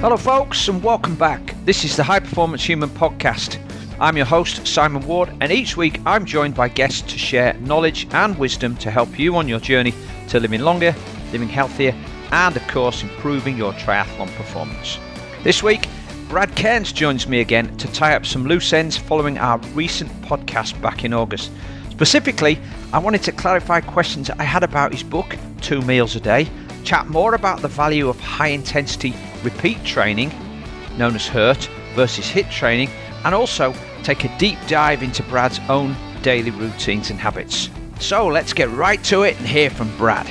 Hello, folks, and welcome back. This is the High Performance Human Podcast. I'm your host, Simon Ward, and each week I'm joined by guests to share knowledge and wisdom to help you on your journey to living longer, living healthier, and of course, improving your triathlon performance. This week, Brad Kearns joins me again to tie up some loose ends following our recent podcast back in August. Specifically, I wanted to clarify questions I had about his book, Two Meals a Day, chat more about the value of high intensity repeat training, known as HIRT, versus HIT training, and also take a deep dive into Brad's own daily routines and habits. So let's get right to it and hear from Brad.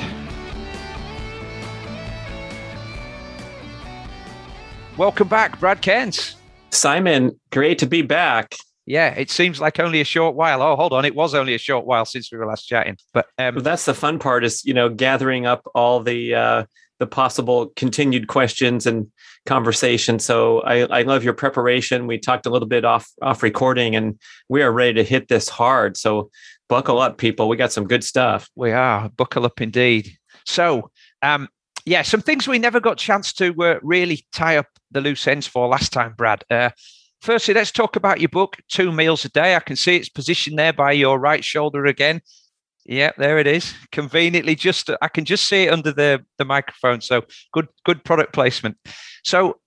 Welcome back, Brad Kearns. Simon, great to be back. Yeah, it seems like only a short while. Oh, hold on, it was only a short while since we were last chatting. But um, well, that's the fun part is you know gathering up all the uh, the possible continued questions and conversation. So I, I love your preparation. We talked a little bit off off recording, and we are ready to hit this hard. So buckle up, people. We got some good stuff. We are buckle up indeed. So um, yeah, some things we never got chance to uh, really tie up the loose ends for last time, Brad. Uh, firstly, let's talk about your book, Two Meals a Day. I can see it's positioned there by your right shoulder again. Yeah, there it is. Conveniently, just I can just see it under the the microphone. So good, good product placement. So,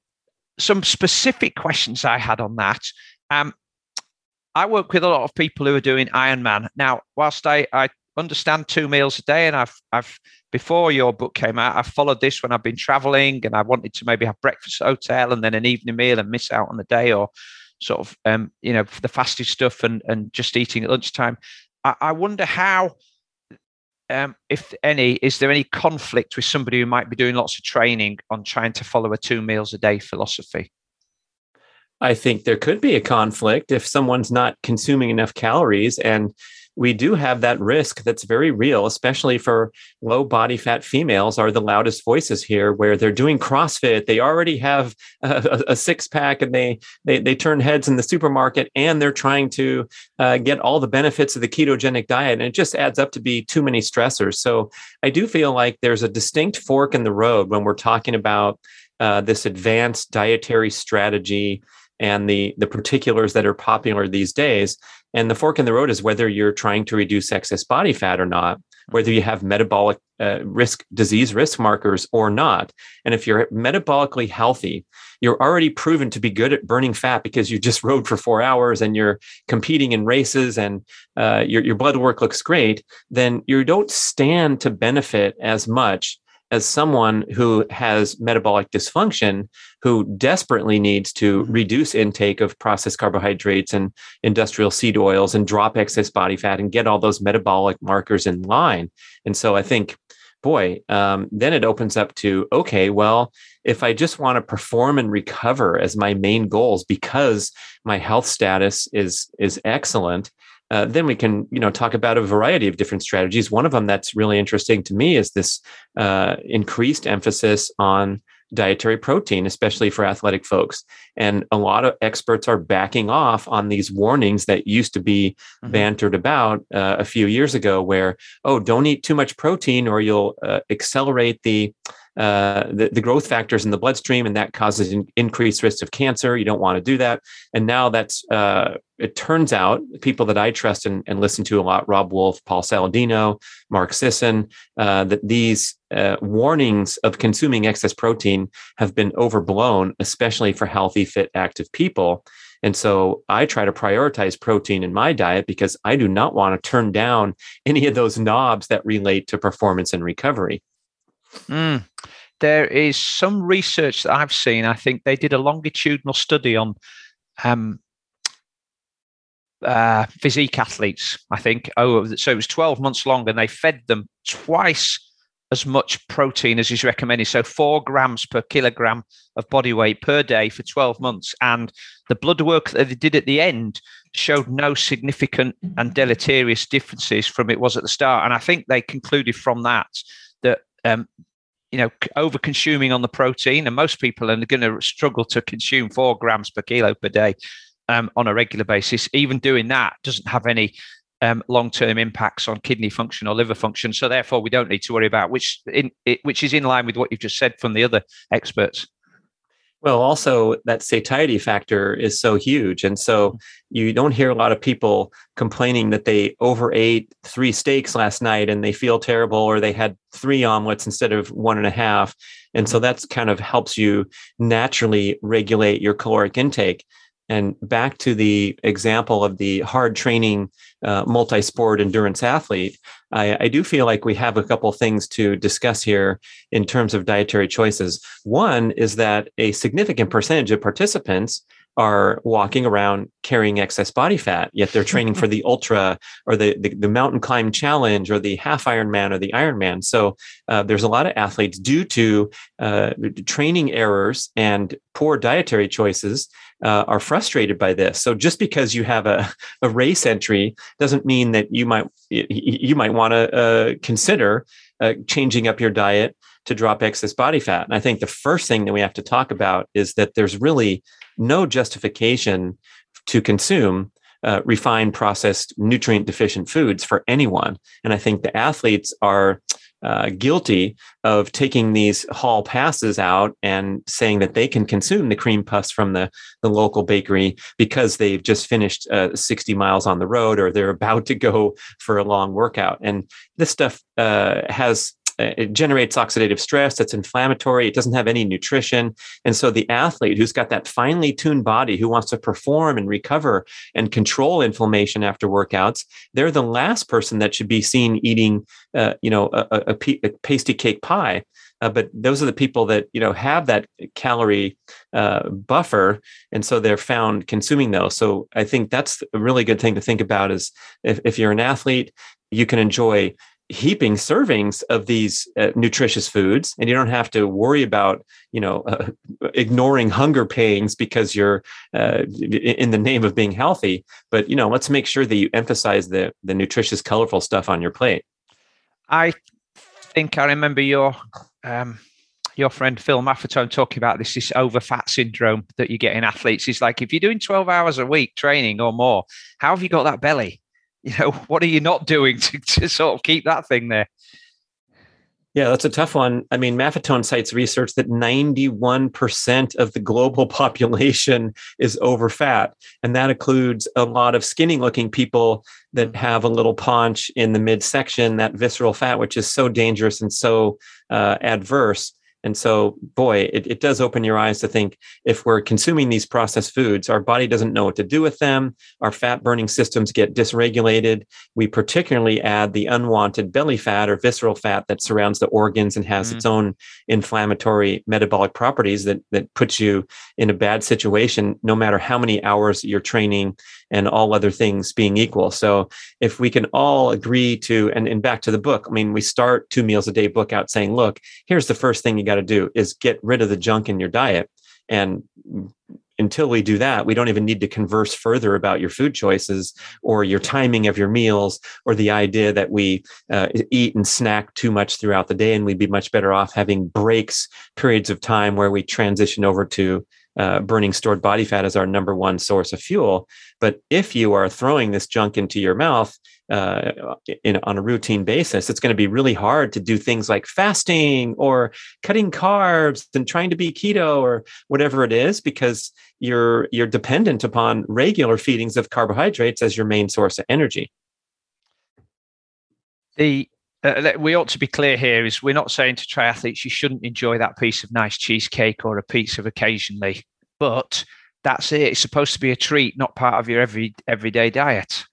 some specific questions I had on that. Um, I work with a lot of people who are doing Ironman now. Whilst I I understand two meals a day, and I've I've before your book came out, I followed this when I've been traveling and I wanted to maybe have breakfast at hotel and then an evening meal and miss out on the day or sort of um, you know the fasted stuff and and just eating at lunchtime. I, I wonder how. Um, if any, is there any conflict with somebody who might be doing lots of training on trying to follow a two meals a day philosophy? I think there could be a conflict if someone's not consuming enough calories and we do have that risk that's very real, especially for low body fat females are the loudest voices here, where they're doing CrossFit. They already have a, a six pack and they, they, they turn heads in the supermarket and they're trying to uh, get all the benefits of the ketogenic diet. And it just adds up to be too many stressors. So I do feel like there's a distinct fork in the road when we're talking about uh, this advanced dietary strategy and the the particulars that are popular these days. And the fork in the road is whether you're trying to reduce excess body fat or not whether you have metabolic uh, risk disease risk markers or not. And if you're metabolically healthy you're already proven to be good at burning fat because you just rode for four hours and you're competing in races and uh, your, your blood work looks great then you don't stand to benefit as much as someone who has metabolic dysfunction who desperately needs to mm-hmm. reduce intake of processed carbohydrates and industrial seed oils and drop excess body fat and get all those metabolic markers in line. And so I think, boy, um, then it opens up to okay, well, if I just want to perform and recover as my main goals because my health status is is excellent, uh, then we can you know talk about a variety of different strategies one of them that's really interesting to me is this uh, increased emphasis on dietary protein especially for athletic folks and a lot of experts are backing off on these warnings that used to be mm-hmm. bantered about uh, a few years ago where oh don't eat too much protein or you'll uh, accelerate the uh, the, the, growth factors in the bloodstream, and that causes an increased risk of cancer. You don't want to do that. And now that's, uh, it turns out, people that I trust and, and, listen to a lot, Robb Wolf, Paul Saladino, Mark Sisson, uh, that these uh, warnings of consuming excess protein have been overblown, especially for healthy, fit, active people. And so I try to prioritize protein in my diet because I do not want to turn down any of those knobs that relate to performance and recovery. Mm. There is some research that I've seen. I think they did a longitudinal study on um, uh, physique athletes. I think. Oh, so it was 12 months long, and they fed them twice as much protein as is recommended. So four grams per kilogram of body weight per day for 12 months. And the blood work that they did at the end showed no significant and deleterious differences from it was at the start. And I think they concluded from that um, you know, over consuming on the protein, and most people are going to struggle to consume four grams per kilo per day um, on a regular basis. Even doing that doesn't have any um, long-term impacts on kidney function or liver function. So therefore, we don't need to worry about which in it, which is in line with what you've just said from the other experts. Well, also that satiety factor is so huge. And so mm-hmm. you don't hear a lot of people complaining that they overate three steaks last night and they feel terrible or they had three omelets instead of one and a half. And so mm-hmm. that's kind of helps you naturally regulate your caloric intake. And back to the example of the hard training uh, multi sport endurance athlete, I, I, do feel like we have a couple things to discuss here in terms of dietary choices. One is that a significant percentage of participants are walking around carrying excess body fat, yet they're training for the ultra or the, the, the, mountain climb challenge or the half Ironman or the Ironman. So uh, there's a lot of athletes due to uh, training errors and poor dietary choices uh, are frustrated by this. So just because you have a, a race entry doesn't mean that you might you might want to uh, consider uh, changing up your diet to drop excess body fat. And I think the first thing that we have to talk about is that there's really no justification to consume uh, refined, processed, nutrient deficient foods for anyone. And I think the athletes are uh, guilty of taking these hall passes out and saying that they can consume the cream puffs from the, the local bakery because they've just finished uh, 60 miles on the road or they're about to go for a long workout. And this stuff uh, has it generates oxidative stress that's inflammatory it doesn't have any nutrition. And so the athlete who's got that finely tuned body who wants to perform and recover and control inflammation after workouts they're the last person that should be seen eating uh, you know a, pasty cake pie. Uh, but those are the people that you know have that calorie uh, buffer and so they're found consuming those. So i think that's a really good thing to think about is if, if you're an athlete you can enjoy heaping servings of these uh, nutritious foods and you don't have to worry about you know uh, ignoring hunger pains because you're uh, in the name of being healthy but you know let's make sure that you emphasize the the nutritious colorful stuff on your plate i think i remember your um, your friend Phil Maffetone talking about this this over fat syndrome that you get in athletes. He's like, if you're doing 12 hours a week training or more, how have you got that belly? you know, what are you not doing to, to sort of keep that thing there? Yeah, that's a tough one. I mean, Maffetone cites research that 91% of the global population is over fat. And that includes a lot of skinny looking people that have a little paunch in the midsection, that visceral fat, which is so dangerous and so uh, adverse. And so, boy, it, it does open your eyes to think if we're consuming these processed foods, our body doesn't know what to do with them. Our fat burning systems get dysregulated. We particularly add the unwanted belly fat or visceral fat that surrounds the organs and has mm its own inflammatory metabolic properties that, that puts you in a bad situation, no matter how many hours you're training and all other things being equal. So if we can all agree to, and, and back to the book, I mean, we start two meals a day book out saying, look, here's the first thing you got to do is get rid of the junk in your diet. And until we do that, we don't even need to converse further about your food choices or your timing of your meals or the idea that we uh, eat and snack too much throughout the day. And we'd be much better off having breaks, periods of time where we transition over to uh, burning stored body fat as our number one source of fuel. But if you are throwing this junk into your mouth uh, in, on a routine basis, it's going to be really hard to do things like fasting or cutting carbs and trying to be keto or whatever it is because you're you're dependent upon regular feedings of carbohydrates as your main source of energy. The uh, we ought to be clear here is we're not saying to triathletes you shouldn't enjoy that piece of nice cheesecake or a pizza occasionally, but that's it. It's supposed to be a treat, not part of your every everyday diet.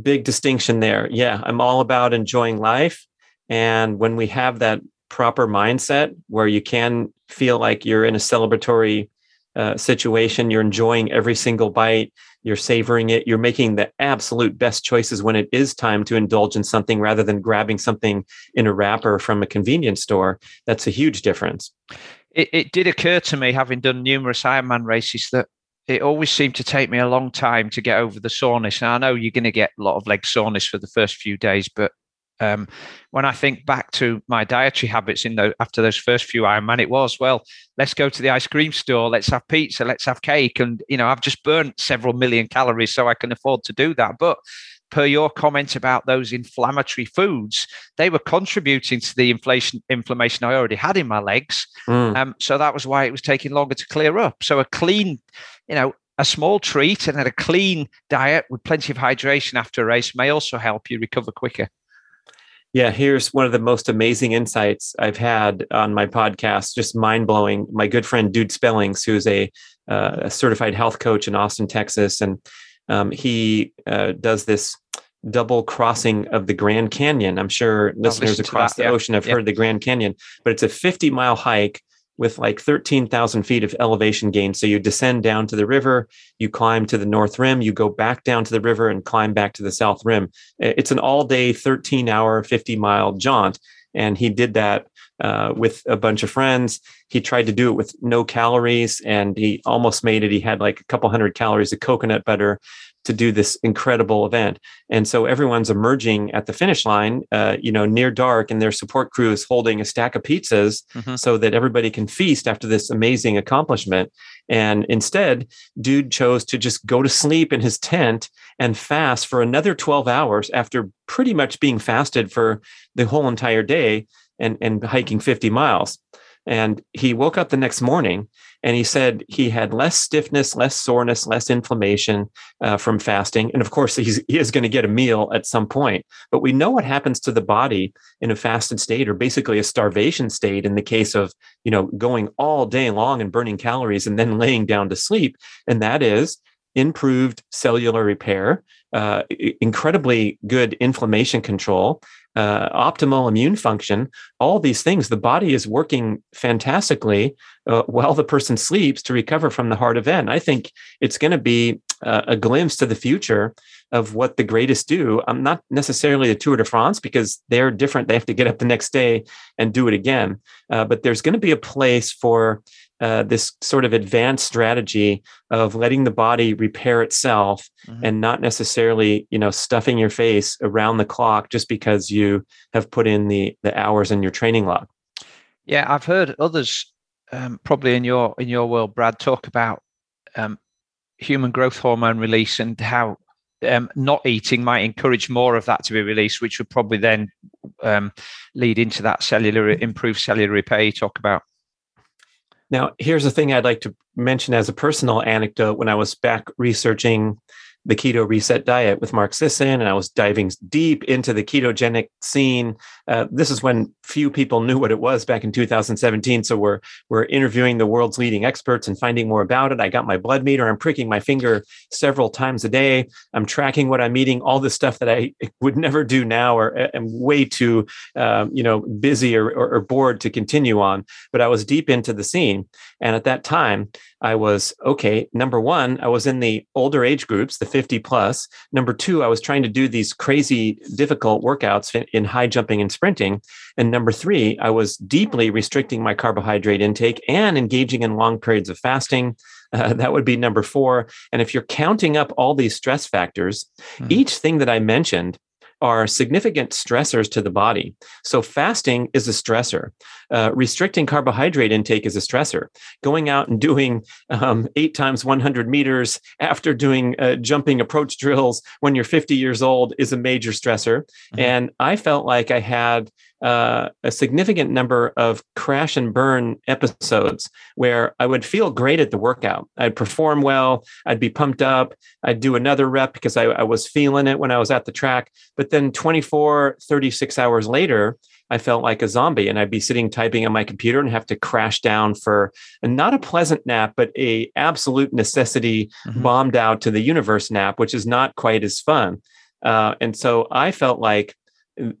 Big distinction there. Yeah, I'm all about enjoying life, and when we have that proper mindset where you can feel like you're in a celebratory uh, situation, you're enjoying every single bite, you're savoring it you're making the absolute best choices when it is time to indulge in something rather than grabbing something in a wrapper from a convenience store that's a huge difference it, it did occur to me having done numerous ironman races that it always seemed to take me a long time to get over the soreness. And I know you're going to get a lot of leg soreness for the first few days, but um, when I think back to my dietary habits in the, after those first few Ironman, it was well, let's go to the ice cream store, let's have pizza, let's have cake, and you know I've just burnt several million calories, so I can afford to do that. But per your comment about those inflammatory foods, they were contributing to the inflation inflammation I already had in my legs. Mm. Um, so that was why it was taking longer to clear up. So a clean, you know, a small treat and then a clean diet with plenty of hydration after a race may also help you recover quicker. Yeah, here's one of the most amazing insights I've had on my podcast, just mind blowing. My good friend Dude Spellings, who's a, uh, a certified health coach in Austin, Texas, and um, he uh, does this double crossing of the Grand Canyon. I'm sure listeners across the yeah. ocean have yeah. heard the Grand Canyon, but it's a 50 mile hike with like 13,000 feet of elevation gain. So you descend down to the river, you climb to the north rim, you go back down to the river and climb back to the south rim. It's an all day, 13 hour, 50 mile jaunt. And he did that uh, with a bunch of friends. He tried to do it with no calories and he almost made it. He had like a couple hundred calories of coconut butter to do this incredible event. And so everyone's emerging at the finish line, uh, you know, near dark, and their support crew is holding a stack of pizzas mm-hmm. so that everybody can feast after this amazing accomplishment. And instead, dude chose to just go to sleep in his tent and fast for another 12 hours after pretty much being fasted for the whole entire day and, and hiking 50 miles. And he woke up the next morning and he said he had less stiffness, less soreness, less inflammation uh, from fasting. And of course, he's, he is going to get a meal at some point. But we know what happens to the body in a fasted state or basically a starvation state in the case of, you know, going all day long and burning calories and then laying down to sleep. And that is improved cellular repair, uh, incredibly good inflammation control, uh, optimal immune function, all these things. The body is working fantastically uh, while the person sleeps to recover from the hard event. I think it's going to be uh, a glimpse to the future of what the greatest do. I'm not necessarily a Tour de France because they're different. They have to get up the next day and do it again. Uh, but there's going to be a place for uh, this sort of advanced strategy of letting the body repair itself mm-hmm. and not necessarily you know stuffing your face around the clock just because you have put in the the hours in your training log yeah i've heard others um, probably in your in your world brad talk about um, human growth hormone release and how um, not eating might encourage more of that to be released, which would probably then um, lead into that cellular improved cellular repair you talk about. Now, here's the thing I'd like to mention as a personal anecdote. When I was back researching the keto reset diet with Mark Sisson, and I was diving deep into the ketogenic scene. Uh, this is when few people knew what it was back in 2017. So we're we're interviewing the world's leading experts and finding more about it. I got my blood meter. I'm pricking my finger several times a day. I'm tracking what I'm eating. All the stuff that I would never do now, or am way too um, you know busy or, or, or bored to continue on. But I was deep into the scene, and at that time, I was okay. Number one, I was in the older age groups, the 50 plus. Number two, I was trying to do these crazy, difficult workouts in high jumping and sprinting. And number three, I was deeply restricting my carbohydrate intake and engaging in long periods of fasting. Uh, that would be number four. And if you're counting up all these stress factors, mm-hmm. each thing that I mentioned are significant stressors to the body. So, fasting is a stressor. Uh, restricting carbohydrate intake is a stressor. Going out and doing um, eight times 100 meters after doing uh, jumping approach drills when you're 50 years old is a major stressor. Mm-hmm. And I felt like I had uh, a significant number of crash and burn episodes where I would feel great at the workout. I'd perform well, I'd be pumped up, I'd do another rep because I, I was feeling it when I was at the track. But then 24, 36 hours later, I felt like a zombie and I'd be sitting typing on my computer and have to crash down for a, not a pleasant nap, but a absolute necessity mm-hmm. bombed out to the universe nap, which is not quite as fun. Uh, and so I felt like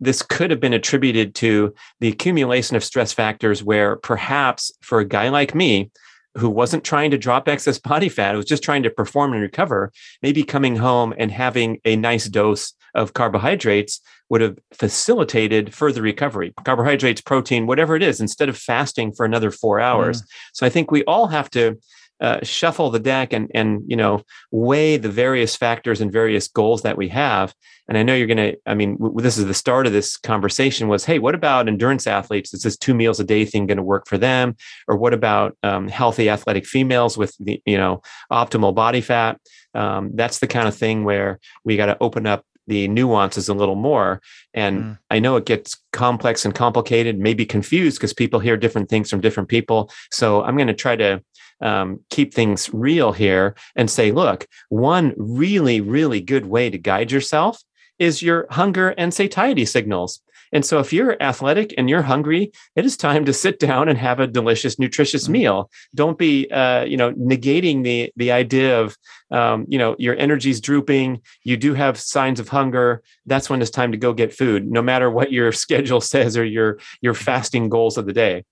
this could have been attributed to the accumulation of stress factors where perhaps for a guy like me who wasn't trying to drop excess body fat was just trying to perform and recover maybe coming home and having a nice dose of carbohydrates would have facilitated further recovery carbohydrates protein whatever it is instead of fasting for another four hours mm. so i think we all have to uh, shuffle the deck and and you know weigh the various factors and various goals that we have and i know you're going to i mean w- this is the start of this conversation was hey what about endurance athletes is this two meals a day thing going to work for them or what about um, healthy athletic females with the you know optimal body fat um, that's the kind of thing where we got to open up the nuances a little more. And mm. I know it gets complex and complicated, maybe confused because people hear different things from different people. So I'm going to try to um, keep things real here and say, look, one really, really good way to guide yourself is your hunger and satiety signals. And so if you're athletic and you're hungry, it is time to sit down and have a delicious, nutritious mm-hmm. meal. Don't be, uh, you know, negating the the idea of, um, you know, your energy's drooping. You do have signs of hunger. That's when it's time to go get food, no matter what your schedule says or your your fasting goals of the day.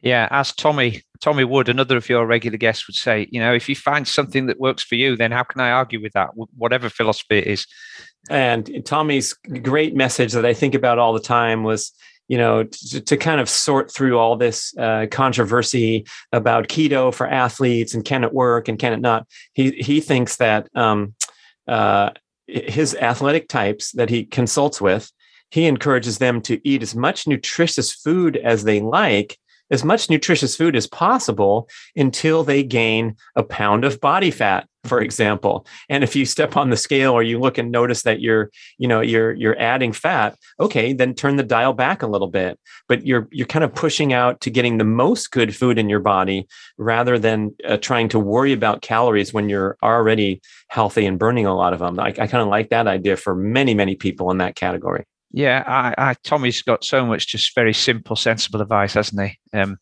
Yeah, as Tommy Tommy Wood, another of your regular guests, would say, you know, if you find something that works for you, then how can I argue with that? Whatever philosophy it is. And Tommy's great message that I think about all the time was, you know, to, to kind of sort through all this uh, controversy about keto for athletes and can it work and can it not. He he thinks that um, uh, his athletic types that he consults with, he encourages them to eat as much nutritious food as they like as much nutritious food as possible until they gain a pound of body fat for example. And if you step on the scale or you look and notice that you're you know you're you're adding fat okay then turn the dial back a little bit. But you're you're kind of pushing out to getting the most good food in your body rather than uh, trying to worry about calories when you're already healthy and burning a lot of them. I, I kind of like that idea for many many people in that category yeah, I, I, Tommy's got so much just very simple, sensible advice, hasn't he? Um,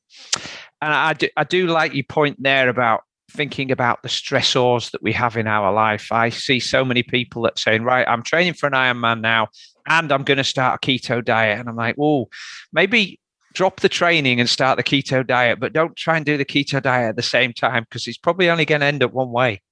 and I do, I do like your point there about thinking about the stressors that we have in our life. I see so many people that saying, right, I'm training for an Ironman now, and I'm going to start a keto diet, and I'm like, oh, maybe drop the training and start the keto diet, but don't try and do the keto diet at the same time because it's probably only going to end up one way.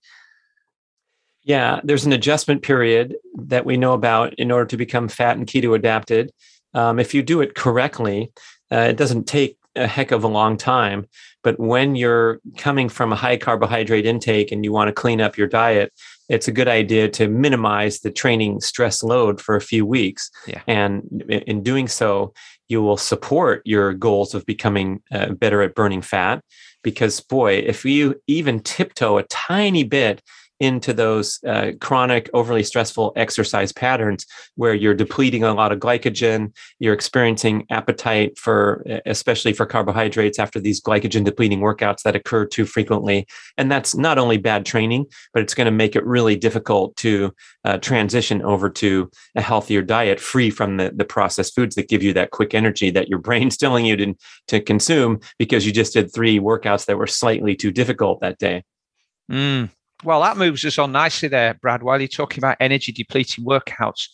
Yeah, there's an adjustment period that we know about in order to become fat and keto adapted. Um, if you do it correctly, uh, it doesn't take a heck of a long time. But when you're coming from a high carbohydrate intake and you want to clean up your diet, it's a good idea to minimize the training stress load for a few weeks. Yeah. And in doing so, you will support your goals of becoming uh, better at burning fat. Because, boy, if you even tiptoe a tiny bit into those uh, chronic, overly stressful exercise patterns where you're depleting a lot of glycogen, you're experiencing appetite for, especially for carbohydrates after these glycogen depleting workouts that occur too frequently. And that's not only bad training, but it's going to make it really difficult to uh, transition over to a healthier diet free from the, the processed foods that give you that quick energy that your brain's telling you to, to consume because you just did three workouts that were slightly too difficult that day. Mm, well, that moves us on nicely there, Brad. While you're talking about energy depleting workouts,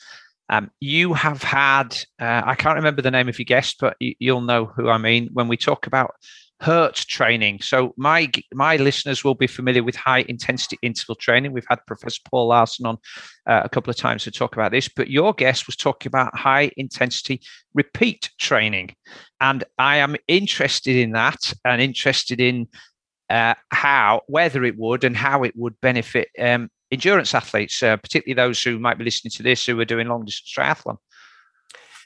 um, you have had, uh, I can't remember the name of your guest, but you'll know who I mean when we talk about hurt training. So my my listeners will be familiar with high intensity interval training. We've had Professor Paul Laursen on uh, a couple of times to talk about this, but your guest was talking about high intensity repeat training, and I am interested in that and interested in uh, how, whether it would, and how it would benefit um, endurance athletes, uh, particularly those who might be listening to this who are doing long distance triathlon.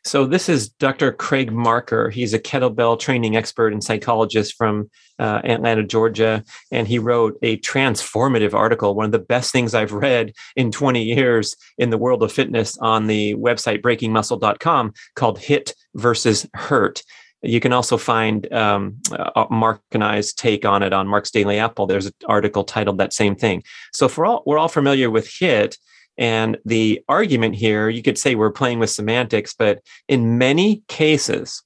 So this is Dr. Craig Marker. He's a kettlebell training expert and psychologist from uh, Atlanta, Georgia, and he wrote a transformative article, one of the best things I've read in 20 years in the world of fitness on the website breakingmuscle.com called HIT versus HIRT. You can also find um, uh, Mark and I's take on it on Mark's Daily Apple. There's an article titled that same thing. So for all, we're all familiar with HIT. And the argument here, you could say we're playing with semantics, but in many cases,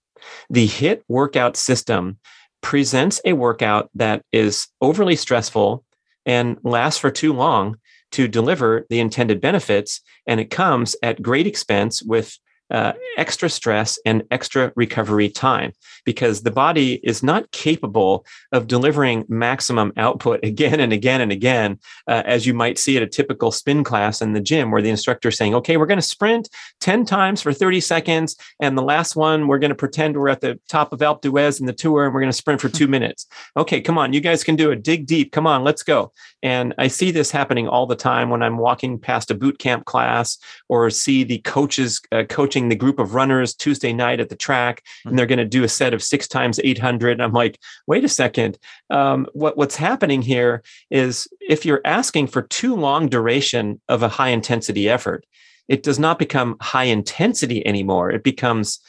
the HIT workout system presents a workout that is overly stressful and lasts for too long to deliver the intended benefits. And it comes at great expense with uh, extra stress and extra recovery time because the body is not capable of delivering maximum output again and again and again, uh, as you might see at a typical spin class in the gym where the instructor is saying, okay, we're going to sprint 10 times for 30 seconds. And the last one, we're going to pretend we're at the top of Alpe d'Huez in the tour and we're going to sprint for two minutes. Okay, come on, you guys can do it. Dig deep. Come on, let's go. And I see this happening all the time when I'm walking past a boot camp class or see the coaches uh, coaching coaching the group of runners Tuesday night at the track, and they're going to do a set of six times 800. I'm like, wait a second. Um, what, what's happening here is if you're asking for too long duration of a high intensity effort, it does not become high intensity anymore. It becomes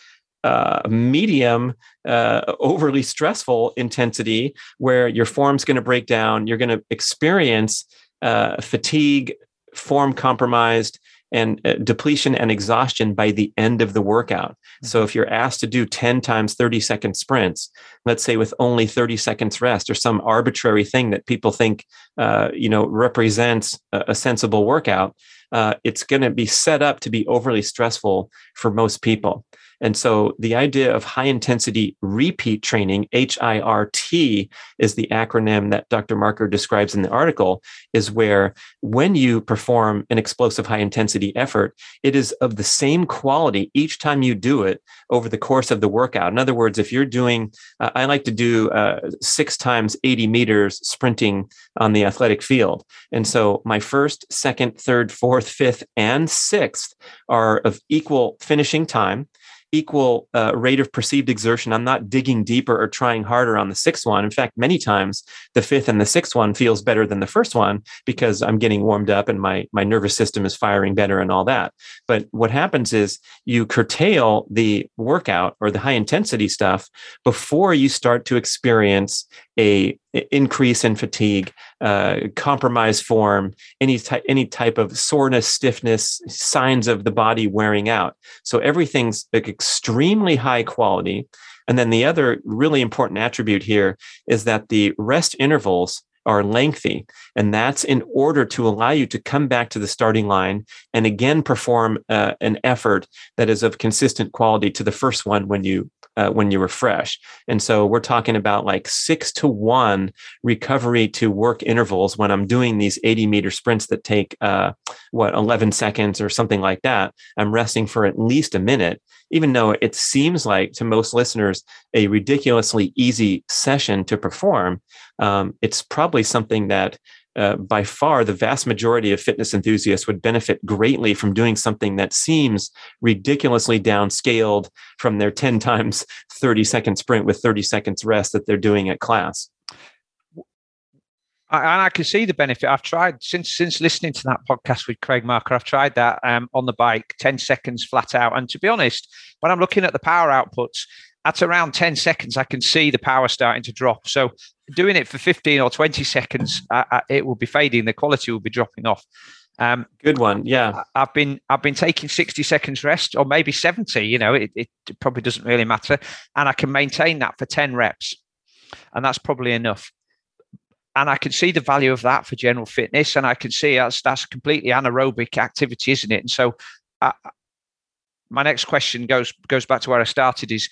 uh, medium, uh, overly stressful intensity where your form's going to break down. You're going to experience uh, fatigue, form compromised, and uh, depletion and exhaustion by the end of the workout. Mm-hmm. So if you're asked to do 10 times 30 second sprints, let's say with only 30 seconds rest or some arbitrary thing that people think, uh, you know, represents a, a sensible workout, uh, it's going to be set up to be overly stressful for most people. And so the idea of high intensity repeat training, HIRT is the acronym that Dr. Marker describes in the article, is where when you perform an explosive high intensity effort, it is of the same quality each time you do it over the course of the workout. In other words, if you're doing, uh, I like to do uh, six times 80 meters sprinting on the athletic field. And so my first, second, third, fourth, fifth, and sixth are of equal finishing time equal uh, rate of perceived exertion. I'm not digging deeper or trying harder on the sixth one. In fact, many times the fifth and the sixth one feels better than the first one because I'm getting warmed up and my my nervous system is firing better and all that. But what happens is you curtail the workout or the high intensity stuff before you start to experience a increase in fatigue, uh, compromised form, any type any type of soreness, stiffness, signs of the body wearing out. So everything's extremely high quality. And then the other really important attribute here is that the rest intervals are lengthy. And that's in order to allow you to come back to the starting line and again perform uh, an effort that is of consistent quality to the first one when you uh, when you refresh. And so we're talking about like six to one recovery to work intervals when I'm doing these 80 meter sprints that take uh, what 11 seconds or something like that. I'm resting for at least a minute, even though it seems like to most listeners a ridiculously easy session to perform. Um, it's probably something that uh, by far the vast majority of fitness enthusiasts would benefit greatly from doing something that seems ridiculously downscaled from their 10 times 30 second sprint with 30 seconds rest that they're doing at class. I, and I can see the benefit. I've tried since since listening to that podcast with Craig Marker. I've tried that um, on the bike, ten seconds flat out. And to be honest, when I'm looking at the power outputs, at around 10 seconds, I can see the power starting to drop. So doing it for 15 or 20 seconds, uh, uh, it will be fading. The quality will be dropping off. Um, Good one. Yeah, I've been I've been taking 60 seconds rest or maybe 70. You know, it, it probably doesn't really matter, and I can maintain that for 10 reps, and that's probably enough. And I can see the value of that for general fitness, and I can see that's that's completely anaerobic activity, isn't it? And so I, my next question goes goes back to where I started is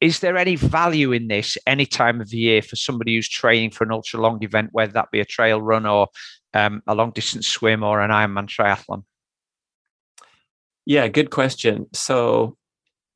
is there any value in this any time of the year for somebody who's training for an ultra long event whether that be a trail run or um, a long distance swim or an Ironman triathlon? Yeah good question. So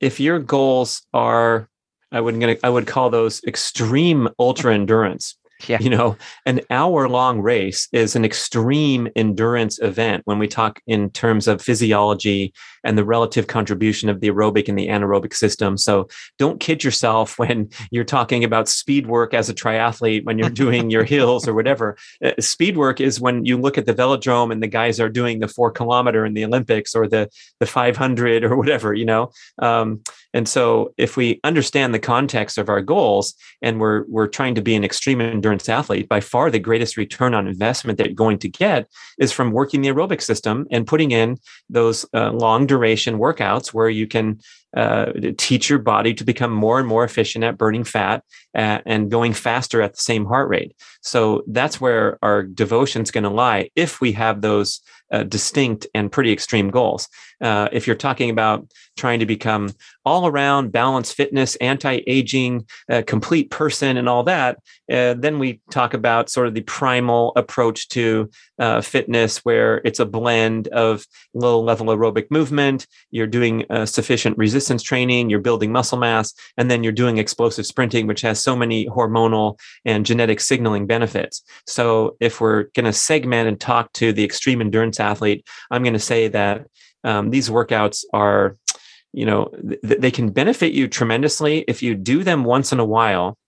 if your goals are I would gonna I would call those extreme ultra endurance yeah. You know, an hour long race is an extreme endurance event when we talk in terms of physiology and the relative contribution of the aerobic and the anaerobic system. So don't kid yourself when you're talking about speed work as a triathlete, when you're doing your hills or whatever. Uh, speed work is when you look at the velodrome and the guys are doing the four kilometer in the Olympics or the, the 500 or whatever, you know. Um, and so if we understand the context of our goals and we're, we're trying to be an extreme endurance athlete, by far the greatest return on investment that you're going to get is from working the aerobic system and putting in those uh, long duration workouts where you can uh, teach your body to become more and more efficient at burning fat uh, and going faster at the same heart rate. So that's where our devotion is going to lie if we have those uh, distinct and pretty extreme goals. Uh, if you're talking about trying to become all around balanced fitness, anti aging, uh, complete person, and all that, uh, then we talk about sort of the primal approach to fitness where it's a blend of low level aerobic movement, you're doing sufficient resistance training, you're building muscle mass, and then you're doing explosive sprinting, which has so many hormonal and genetic signaling benefits. So if we're going to segment and talk to the extreme endurance athlete, I'm going to say that um, these workouts are you know, th- they can benefit you tremendously if you do them once in a while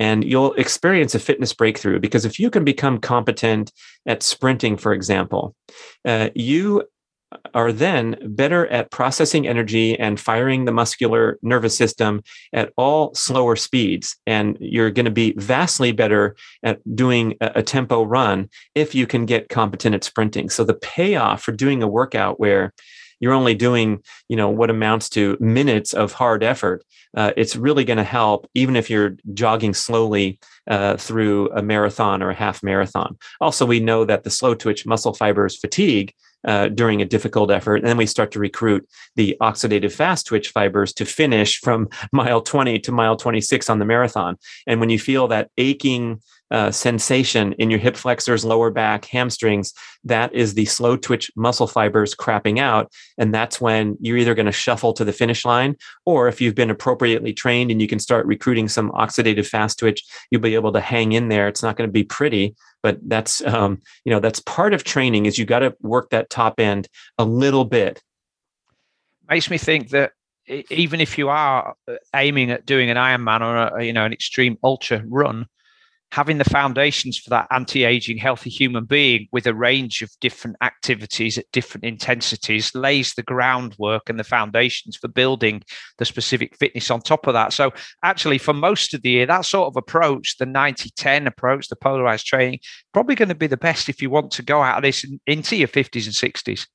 and you'll experience a fitness breakthrough because if you can become competent at sprinting for example uh, you are then better at processing energy and firing the muscular nervous system at all slower speeds. And you're going to be vastly better at doing a, a, tempo run if you can get competent at sprinting. So the payoff for doing a workout where you're only doing, you know, what amounts to minutes of hard effort, uh, it's really going to help even if you're jogging slowly uh, through a marathon or a half marathon. Also, we know that the slow twitch muscle fibers fatigue uh, during a difficult effort. And then we start to recruit the oxidative fast twitch fibers to finish from mile 20 to mile 26 on the marathon. And when you feel that aching uh, sensation in your hip flexors, lower back, hamstrings, that is the slow twitch muscle fibers crapping out. And that's when you're either going to shuffle to the finish line, or if you've been appropriately trained and you can start recruiting some oxidative fast twitch, you'll be able to hang in there. It's not going to be pretty, but that's um, you know that's part of training is you got to work that top end a little bit. Makes me think that even if you are uh, aiming at doing an ironman or a, you know an extreme ultra run having the foundations for that anti-aging healthy human being with a range of different activities at different intensities lays the groundwork and the foundations for building the specific fitness on top of that so actually for most of the year that sort of approach the 90-10 approach the polarized training probably going to be the best if you want to go out of this into your 50s and 60s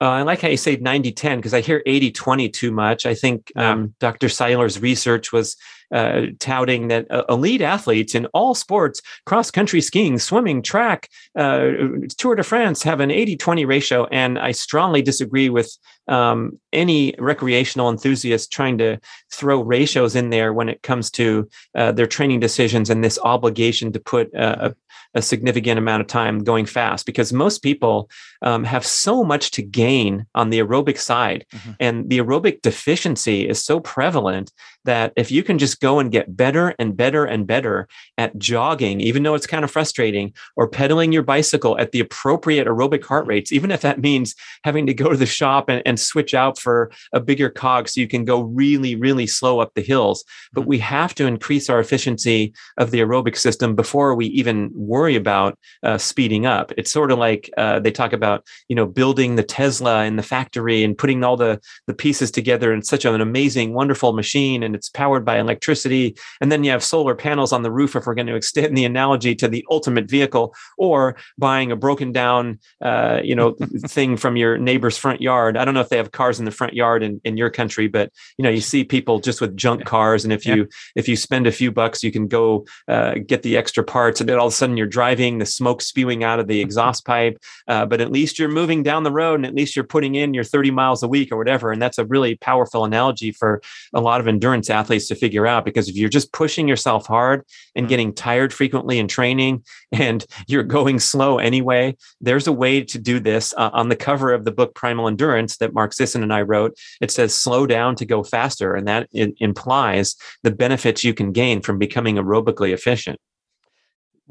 uh, I like how you say 90 10 because I hear 80 20 too much. I think um, Dr. Seiler's research was uh, touting that uh, elite athletes in all sports, cross country skiing, swimming, track, uh, Tour de France, have an 80 20 ratio. And I strongly disagree with um, any recreational enthusiast trying to throw ratios in there when it comes to uh, their training decisions and this obligation to put a, a significant amount of time going fast because most people um, have so much to gain on the aerobic side. Mm-hmm. And the aerobic deficiency is so prevalent that if you can just go and get better and better and better at jogging, even though it's kind of frustrating, or pedaling your bicycle at the appropriate aerobic heart rates, even if that means having to go to the shop and, and switch out for a bigger cog so you can go really, really slow up the hills. But mm-hmm. we have to increase our efficiency of the aerobic system before we even worry about uh, speeding up. It's sort of like uh, they talk about, you know, building the Tesla in the factory and putting all the, the pieces together in such an amazing, wonderful machine. And and it's powered by electricity. And then you have solar panels on the roof if we're going to extend the analogy to the ultimate vehicle, or buying a broken down, uh, you know, thing from your neighbor's front yard. I don't know if they have cars in the front yard in, in your country, but you know, you see people just with junk cars, and if you if you spend a few bucks, you can go uh, get the extra parts, and then all of a sudden you're driving, the smoke spewing out of the exhaust pipe. Uh, but at least you're moving down the road, and at least you're putting in your 30 miles a week or whatever. And that's a really powerful analogy for a lot of endurance endurance athletes to figure out because if you're just pushing yourself hard and mm-hmm. getting tired frequently in training and you're going slow anyway, there's a way to do this. Uh, on the cover of the book Primal Endurance that Mark Sisson and I wrote, it says slow down to go faster. And that implies the benefits you can gain from becoming aerobically efficient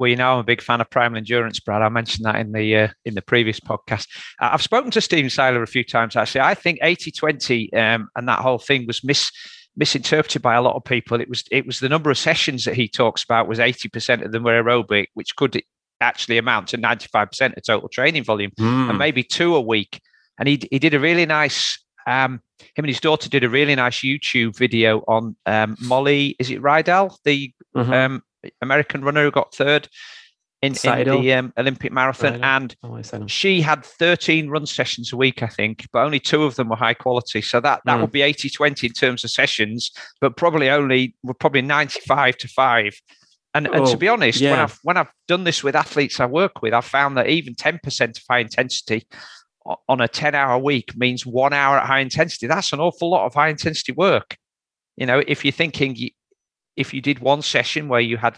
well, you know, I'm a big fan of primal endurance, Brad. I mentioned that in the uh, in the previous podcast. I've spoken to Stephen Seiler a few times. Actually, I think 80-20 um, and that whole thing was mis misinterpreted by a lot of people. It was it was the number of sessions that he talks about was 80% of them were aerobic, which could actually amount to 95% of total training volume mm. and maybe two a week. And he he did a really nice um, him and his daughter did a really nice YouTube video on um, Molly, is it Rydell, the mm-hmm. um, American runner who got third in, in the um, Olympic marathon, and oh, she had 13 run sessions a week, I think, but only two of them were high quality. So that that mm. would be 80 20 in terms of sessions, but probably only were probably 95 to five. And, oh, and to oh, be honest, yeah. when I've when I've done this with athletes I work with, I've found that even 10% of high intensity on a 10 hour week means one hour at high intensity. That's an awful lot of high intensity work. You know, if you're thinking if you did one session where you had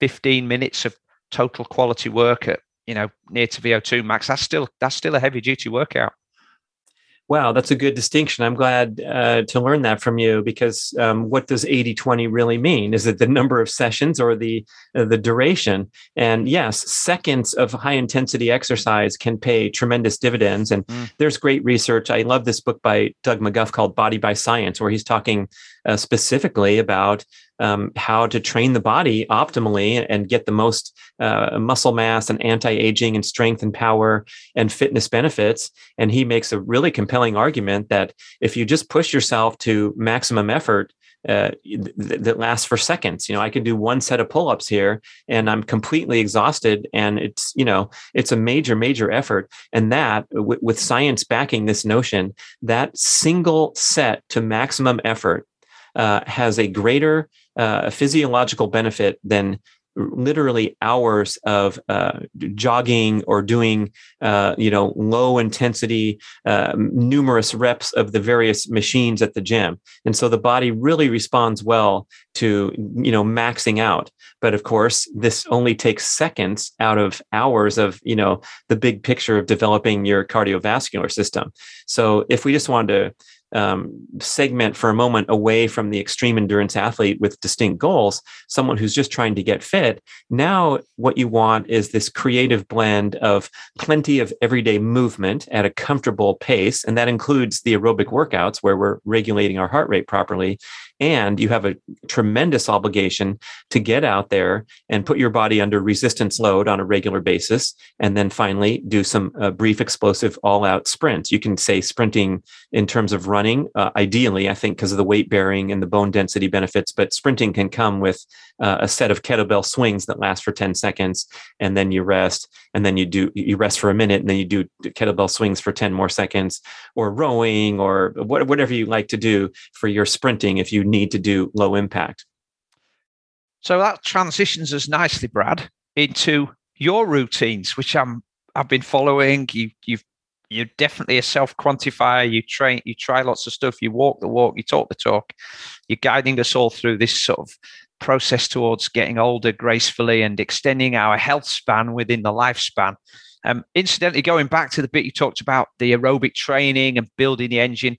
15 minutes of total quality work at you know near to VO2 max, that's still that's still a heavy duty workout. Wow, that's a good distinction. I'm glad uh, to learn that from you because um, what does 80 20 really mean? Is it the number of sessions or the, uh, the duration? And yes, seconds of high intensity exercise can pay tremendous dividends. And mm. there's great research. I love this book by Doug McGuff called Body by Science, where he's talking uh, specifically about um, how to train the body optimally and get the most uh, muscle mass and anti-aging and strength and power and fitness benefits and he makes a really compelling argument that if you just push yourself to maximum effort uh, th- that lasts for seconds. You know, I can do one set of pull-ups here, and I'm completely exhausted, and it's you know it's a major, major effort. And that, w- with science backing this notion, that single set to maximum effort uh, has a greater uh, physiological benefit than literally hours of uh, jogging or doing uh, you know low intensity uh, numerous reps of the various machines at the gym. And so the body really responds well to you know maxing out. But of course this only takes seconds out of hours of you know the big picture of developing your cardiovascular system. So if we just wanted to um, segment for a moment away from the extreme endurance athlete with distinct goals, someone who's just trying to get fit. Now, what you want is this creative blend of plenty of everyday movement at a comfortable pace. And that includes the aerobic workouts where we're regulating our heart rate properly, and you have a tremendous obligation to get out there and put your body under resistance load on a regular basis. And then finally, do some uh, brief explosive all out sprints. You can say sprinting in terms of running, uh, ideally, I think, because of the weight bearing and the bone density benefits, but sprinting can come with uh, a set of kettlebell swings that last for 10 seconds. And then you rest. And then you do, you rest for a minute and then you do kettlebell swings for 10 more seconds or rowing or whatever you like to do for your sprinting if you need to do low impact. So that transitions us nicely, Brad, into your routines, which I'm I've been following. You you've you're definitely a self quantifier. You train, you try lots of stuff. You walk the walk, you talk the talk. You're guiding us all through this sort of process towards getting older gracefully and extending our health span within the lifespan. Um, incidentally, going back to the bit you talked about the aerobic training and building the engine,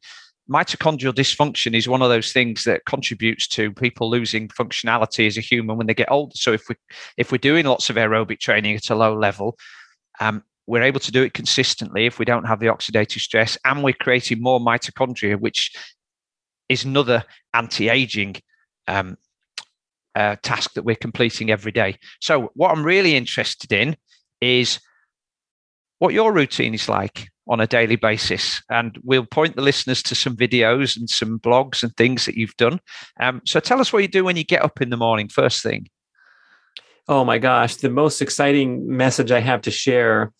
mitochondrial dysfunction is one of those things that contributes to people losing functionality as a human when they get older. So if we if we're doing lots of aerobic training at a low level, um, we're able to do it consistently if we don't have the oxidative stress, and we're creating more mitochondria, which is another anti-aging um, uh, task that we're completing every day. So what I'm really interested in is what your routine is like on a daily basis. And we'll point the listeners to some videos and some blogs and things that you've done. Um, so tell us what you do when you get up in the morning, first thing. Oh my gosh, the most exciting message I have to share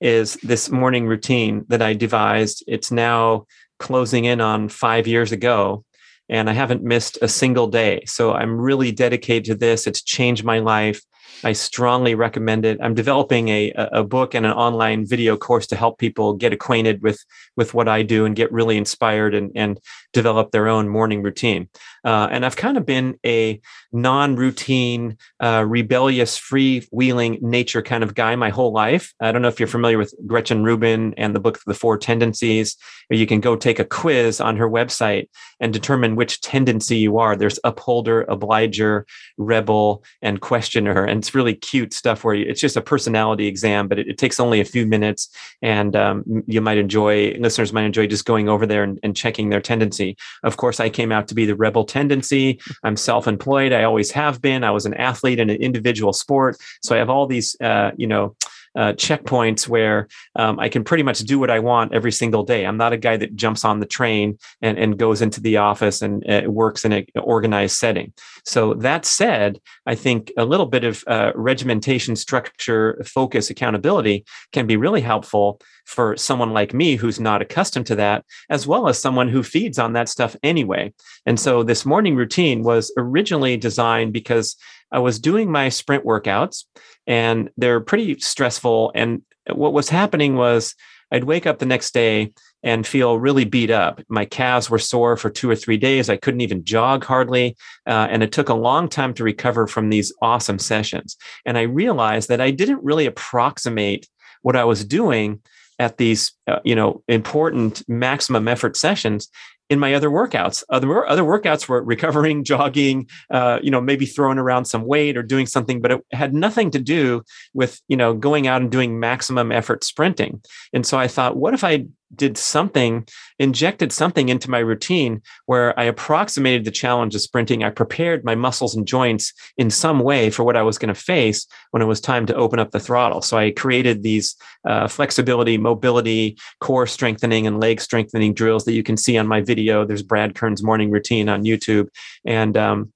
is this morning routine that I devised. It's now closing in on five years ago, and I haven't missed a single day. So I'm really dedicated to this. It's changed my life. I strongly recommend it. I'm developing a, a book and an online video course to help people get acquainted with, with what I do and get really inspired and, and develop their own morning routine. Uh, and I've kind of been a non routine, uh, rebellious, freewheeling nature kind of guy my whole life. I don't know if you're familiar with Gretchen Rubin and the book, The Four Tendencies, or you can go take a quiz on her website and determine which tendency you are. There's upholder, obliger, rebel, and questioner. And it's really cute stuff where you, it's just a personality exam, but it, it takes only a few minutes. And um, you might enjoy, listeners might enjoy just going over there and, and checking their tendency. Of course, I came out to be the rebel tendency. I'm self employed. I always have been. I was an athlete in an individual sport. So I have all these, uh, you know, uh, checkpoints where um, I can pretty much do what I want every single day. I'm not a guy that jumps on the train and, and goes into the office and uh, works in an organized setting. So, that said, I think a little bit of uh, regimentation, structure, focus, accountability can be really helpful for someone like me who's not accustomed to that, as well as someone who feeds on that stuff anyway. And so, this morning routine was originally designed because I was doing my sprint workouts and they're pretty stressful. And what was happening was I'd wake up the next day and feel really beat up. My calves were sore for two or three days. I couldn't even jog hardly. Uh, and it took a long time to recover from these awesome sessions. And I realized that I didn't really approximate what I was doing at these uh, you know important maximum effort sessions in my other workouts. Other other workouts were recovering, jogging, uh, you know, maybe throwing around some weight or doing something, but it had nothing to do with you know going out and doing maximum effort sprinting. And so I thought, what if I did something, injected something into my routine where I approximated the challenge of sprinting. I prepared my muscles and joints in some way for what I was going to face when it was time to open up the throttle. So I created these uh, flexibility, mobility, core strengthening, and leg strengthening drills that you can see on my video. There's Brad Kearns' morning routine on YouTube. And, um,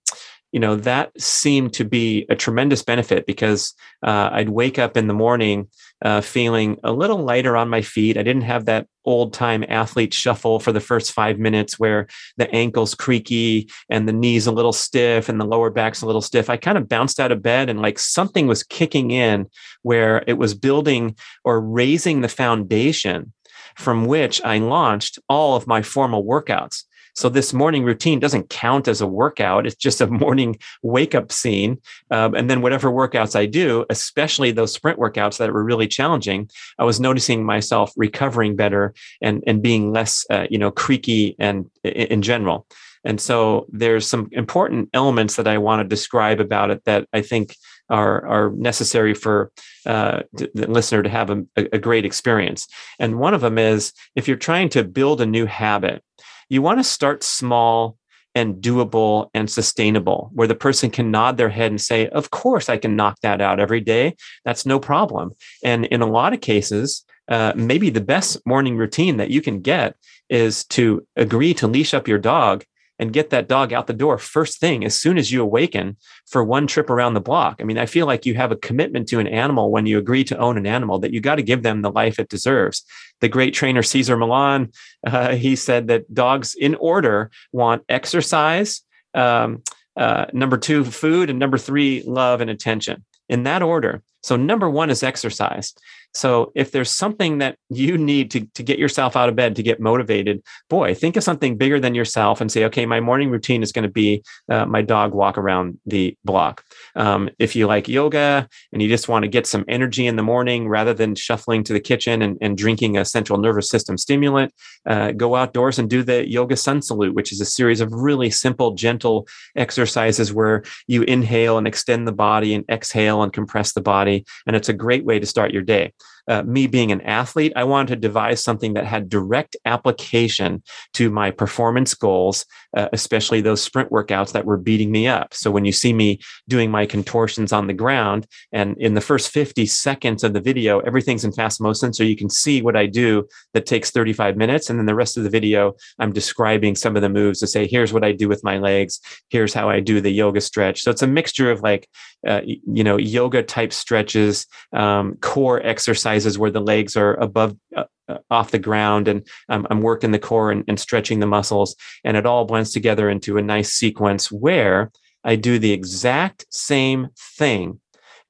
you know, that seemed to be a tremendous benefit because uh, I'd wake up in the morning uh, feeling a little lighter on my feet. I didn't have that old time athlete shuffle for the first five minutes where the ankle's creaky and the knees a little stiff and the lower back's a little stiff. I kind of bounced out of bed and like something was kicking in where it was building or raising the foundation from which I launched all of my formal workouts. So this morning routine doesn't count as a workout. It's just a morning wake up scene. Um, and then whatever workouts I do, especially those sprint workouts that were really challenging, I was noticing myself recovering better and, and being less, uh, you know, creaky and in general. And so there's some important elements that I want to describe about it that I think are are necessary for uh, the listener to have a, a great experience. And one of them is if you're trying to build a new habit, you want to start small and doable and sustainable, where the person can nod their head and say, Of course, I can knock that out every day. That's no problem. And in a lot of cases, uh, maybe the best morning routine that you can get is to agree to leash up your dog and get that dog out the door first thing as soon as you awaken for one trip around the block. I mean, I feel like you have a commitment to an animal when you agree to own an animal that you got to give them the life it deserves. The great trainer Cesar Millan, uh, he said that dogs in order want exercise, um, uh, number two, food, and number three, love and attention in that order. So, number one is exercise. So if there's something that you need to, to get yourself out of bed to get motivated, boy, think of something bigger than yourself and say, okay, my morning routine is going to be uh, my dog walk around the block. Um, if you like yoga and you just want to get some energy in the morning rather than shuffling to the kitchen and, and drinking a central nervous system stimulant, uh, go outdoors and do the yoga sun salute, which is a series of really simple, gentle exercises where you inhale and extend the body and exhale and compress the body. And it's a great way to start your day uh, me being an athlete, I wanted to devise something that had direct application to my performance goals, uh, especially those sprint workouts that were beating me up. So when you see me doing my contortions on the ground, and in the first 50 seconds of the video, everything's in fast motion. So you can see what I do that takes 35 minutes. And then the rest of the video, I'm describing some of the moves to say, here's what I do with my legs. Here's how I do the yoga stretch. So it's a mixture of like, uh, you know, yoga type stretches, um, core exercises exercises where the legs are above uh, uh, off the ground and um, I'm working the core and, and stretching the muscles. And it all blends together into a nice sequence where I do the exact same thing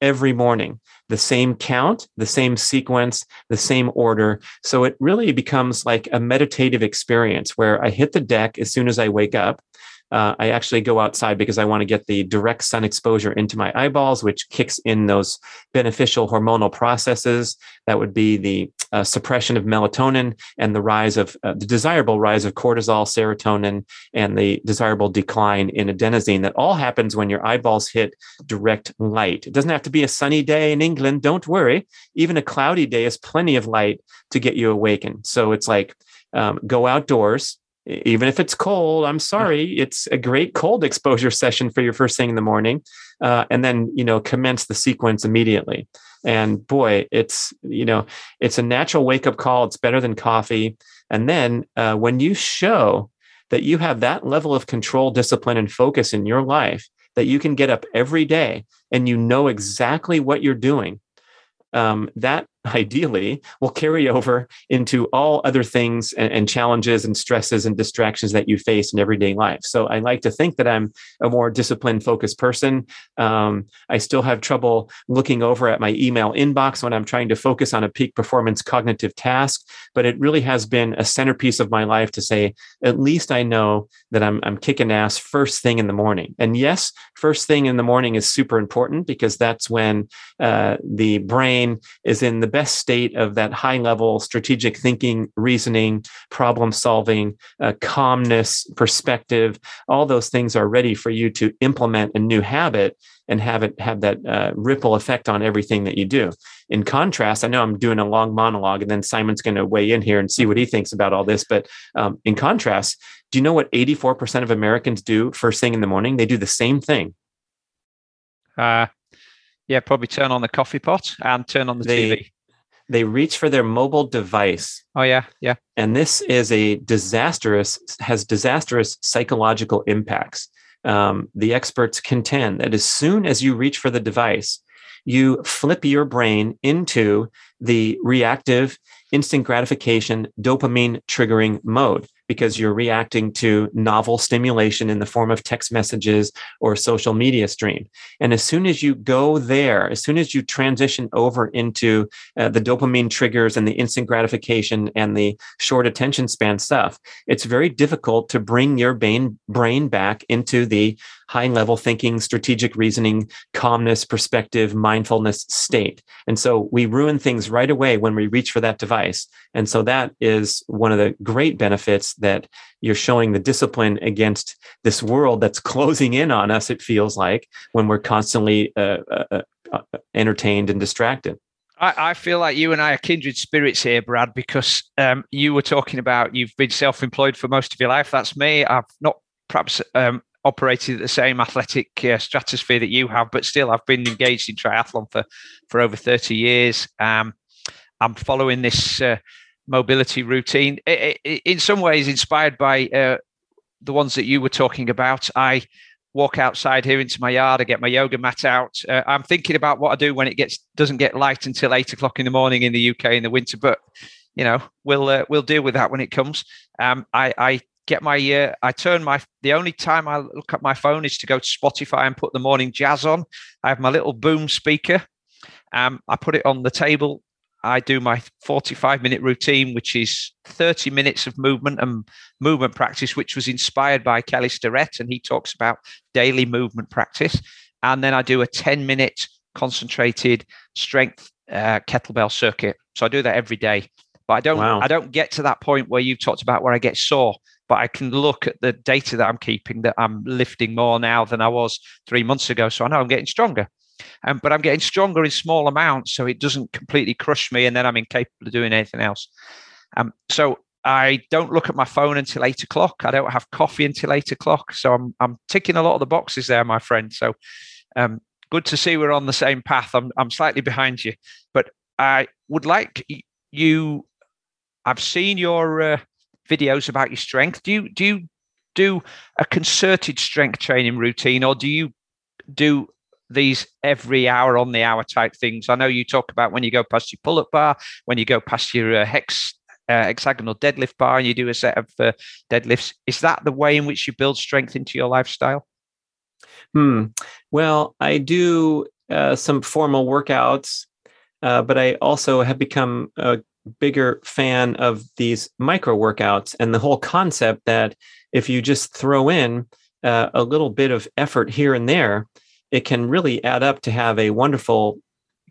every morning the same count, the same sequence, the same order. So it really becomes like a meditative experience where I hit the deck as soon as I wake up uh, I actually go outside because I want to get the direct sun exposure into my eyeballs, which kicks in those beneficial hormonal processes. That would be the uh, suppression of melatonin and the rise of uh, the desirable rise of cortisol, serotonin, and the desirable decline in adenosine. That all happens when your eyeballs hit direct light. It doesn't have to be a sunny day in England. Don't worry. Even a cloudy day is plenty of light to get you awakened. So it's like um, go outdoors even if it's cold i'm sorry it's a great cold exposure session for your first thing in the morning uh, and then you know commence the sequence immediately. And boy it's you know it's a natural wake up call it's better than coffee. And then uh, when you show that you have that level of control discipline and focus in your life that you can get up every day and you know exactly what you're doing um, that ideally will carry over into all other things and, and, challenges and stresses and distractions that you face in everyday life. So I like to think that I'm a more disciplined, focused person. Um, I still have trouble looking over at my email inbox when I'm trying to focus on a peak performance cognitive task, but it really has been a centerpiece of my life to say, at least I know that I'm, I'm kicking ass first thing in the morning. And yes, first thing in the morning is super important because that's when uh, the brain is in the best state of that high level strategic thinking, reasoning, problem solving, uh, calmness, perspective. All those things are ready for you to implement a new habit and have it have that uh, ripple effect on everything that you do. In contrast, I know I'm doing a long monologue, and then Simon's going to weigh in here and see what he thinks about all this. But um, in contrast, do you know what 84% of Americans do first thing in the morning? They do the same thing. Uh, yeah, probably turn on the coffee pot and turn on the they, TV. They reach for their mobile device. Oh yeah, yeah. And this is a disastrous has disastrous psychological impacts. Um, the experts contend that as soon as you reach for the device, you flip your brain into the reactive instant gratification dopamine triggering mode because you're reacting to novel stimulation in the form of text messages or social media stream. And as soon as you go there, as soon as you transition over into uh, the dopamine triggers and the instant gratification and the short attention span stuff, it's very difficult to bring your brain, brain back into the high level thinking, strategic reasoning, calmness, perspective, mindfulness state. And so we ruin things right away when we reach for that device. And so that is one of the great benefits that you're showing the discipline against this world that's closing in on us, it feels like, when we're constantly uh, uh, uh, entertained and distracted. I, I, feel like you and I are kindred spirits here, Brad, because um, you were talking about you've been self employed for most of your life. That's me. I've not perhaps um, operated at the same athletic uh, stratosphere that you have, but still, I've been engaged in triathlon for for over thirty years. Um, I'm following this uh, mobility routine. It, it, in some ways, inspired by uh, the ones that you were talking about. I walk outside here into my yard. I get my yoga mat out. Uh, I'm thinking about what I do when it gets doesn't get light until eight o'clock in the morning in the UK in the winter, but you know we'll uh, we'll deal with that when it comes. Um, I, I get my uh, I turn my the only time I look at my phone is to go to Spotify and put the morning jazz on. I have my little boom speaker. Um, I put it on the table. I do my 45 minute routine, which is 30 minutes of movement and movement practice, which was inspired by Kelly Starrett, and he talks about daily movement practice. And then I do a 10 minute concentrated strength uh, kettlebell circuit. So I do that every day. But I don't wow. I don't get to that point where you talked about where I get sore but I can look at the data that I'm keeping that I'm lifting more now than I was three months ago. So I know I'm getting stronger. Um, but I'm getting stronger in small amounts, so it doesn't completely crush me, and then I'm incapable of doing anything else. Um, so I don't look at my phone until eight o'clock. I don't have coffee until eight o'clock. So I'm I'm ticking a lot of the boxes there, my friend. So um, good to see we're on the same path. I'm I'm slightly behind you, but I would like you. I've seen your uh, videos about your strength. Do you do you do a concerted strength training routine, or do you do these every hour on the hour type things? I know you talk about when you go past your pull up bar, when you go past your uh, hex uh, hexagonal deadlift bar, and you do a set of uh, deadlifts. Is that the way in which you build strength into your lifestyle? Hmm. Well, I do uh, some formal workouts, uh, but I also have become bigger fan of these micro workouts and the whole concept that if you just throw in uh, a little bit of effort here and there, it can really add up to have a wonderful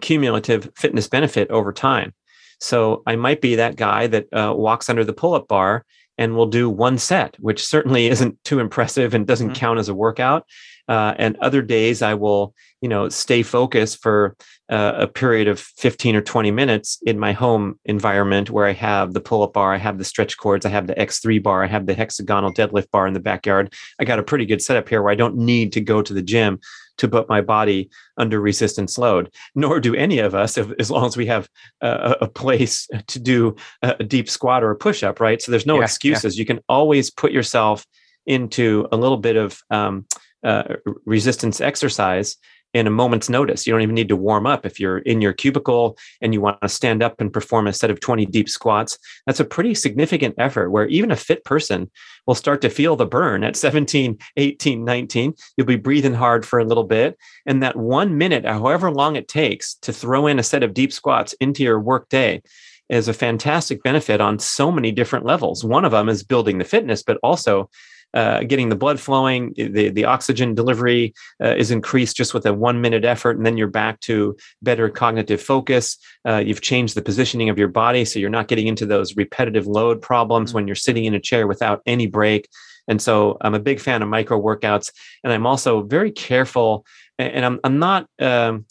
cumulative fitness benefit over time. So I might be that guy that uh, walks under the pull up bar and will do one set, which certainly isn't too impressive and doesn't mm-hmm. count as a workout. Uh, and other days I will, you know, stay focused for uh, a period of 15 or 20 minutes in my home environment where I have the pull up bar, I have the stretch cords, I have the X3 bar, I have the hexagonal deadlift bar in the backyard. I got a pretty good setup here where I don't need to go to the gym to put my body under resistance load, nor do any of us, if, as long as we have a, a place to do a deep squat or a push up, right? So there's no yeah, excuses. Yeah. You can always put yourself into a little bit of um, uh, resistance exercise in a moment's notice. You don't even need to warm up. If you're in your cubicle and you want to stand up and perform a set of 20 deep squats, that's a pretty significant effort where even a fit person will start to feel the burn at 17, 18, 19. You'll be breathing hard for a little bit. And that one minute, however long it takes to throw in a set of deep squats into your work day, is a fantastic benefit on so many different levels. One of them is building the fitness, but also uh, getting the blood flowing, the, the oxygen delivery uh, is increased just with a one minute effort, and then you're back to better cognitive focus. Uh, you've changed the positioning of your body, so you're not getting into those repetitive load problems when you're sitting in a chair without any break. And so I'm a big fan of micro workouts, and I'm also very careful. And I'm I'm not. Um,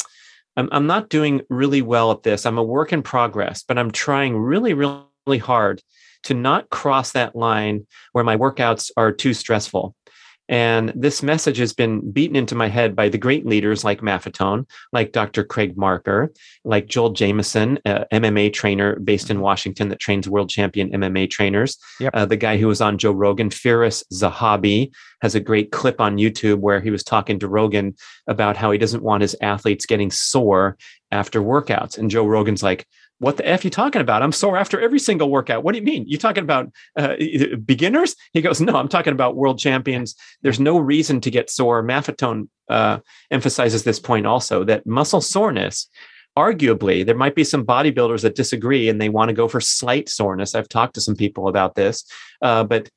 I'm, I'm not doing really well at this. I'm a work in progress, but I'm trying really, really hard to not cross that line where my workouts are too stressful. And this message has been beaten into my head by the great leaders like Maffetone, like Dr. Craig Marker, like Joel Jamieson, MMA trainer based in. Washington that trains world champion MMA trainers. Yep. Uh, the guy who was on Joe Rogan, Firas Zahabi, has a great clip on YouTube where he was talking to Rogan about how he doesn't want his athletes getting sore after workouts. And Joe Rogan's like, what the f you talking about? I'm sore after every single workout. What do you mean? You talking about uh, beginners? He goes no i'm talking about world champions. There's no reason to get sore. Maffetone uh, emphasizes this point also that muscle soreness arguably there might be some bodybuilders that disagree and they want to go for slight soreness. I've talked to some people about this. Uh, but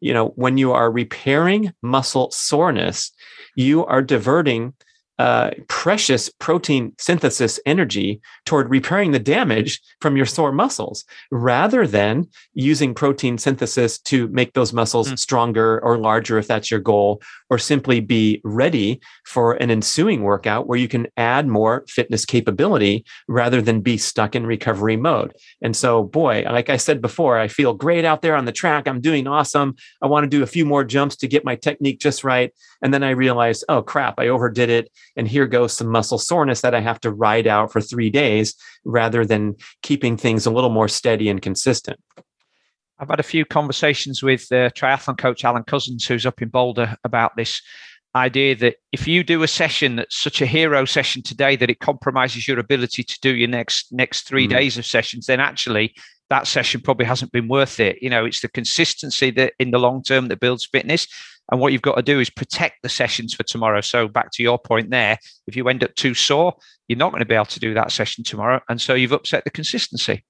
you know when you are repairing muscle soreness you are diverting uh, precious protein synthesis energy toward repairing the damage from your sore muscles rather than using protein synthesis to make those muscles mm. stronger or larger if that's your goal or simply be ready for an ensuing workout where you can add more fitness capability rather than be stuck in recovery mode. And so, boy, like I said before, I feel great out there on the track. I'm doing awesome. I want to do a few more jumps to get my technique just right. And then I realized, oh crap, I overdid it. And here goes some muscle soreness that I have to ride out for three days rather than keeping things a little more steady and consistent. I've had a few conversations with uh, triathlon coach Alan Couzens, who's up in Boulder, about this idea that if you do a session that's such a hero session today that it compromises your ability to do your next next three mm. days of sessions, then actually that session probably hasn't been worth it. You know, it's the consistency that in the long term that builds fitness. And what you've got to do is protect the sessions for tomorrow. So back to your point there, if you end up too sore, you're not going to be able to do that session tomorrow, and so you've upset the consistency.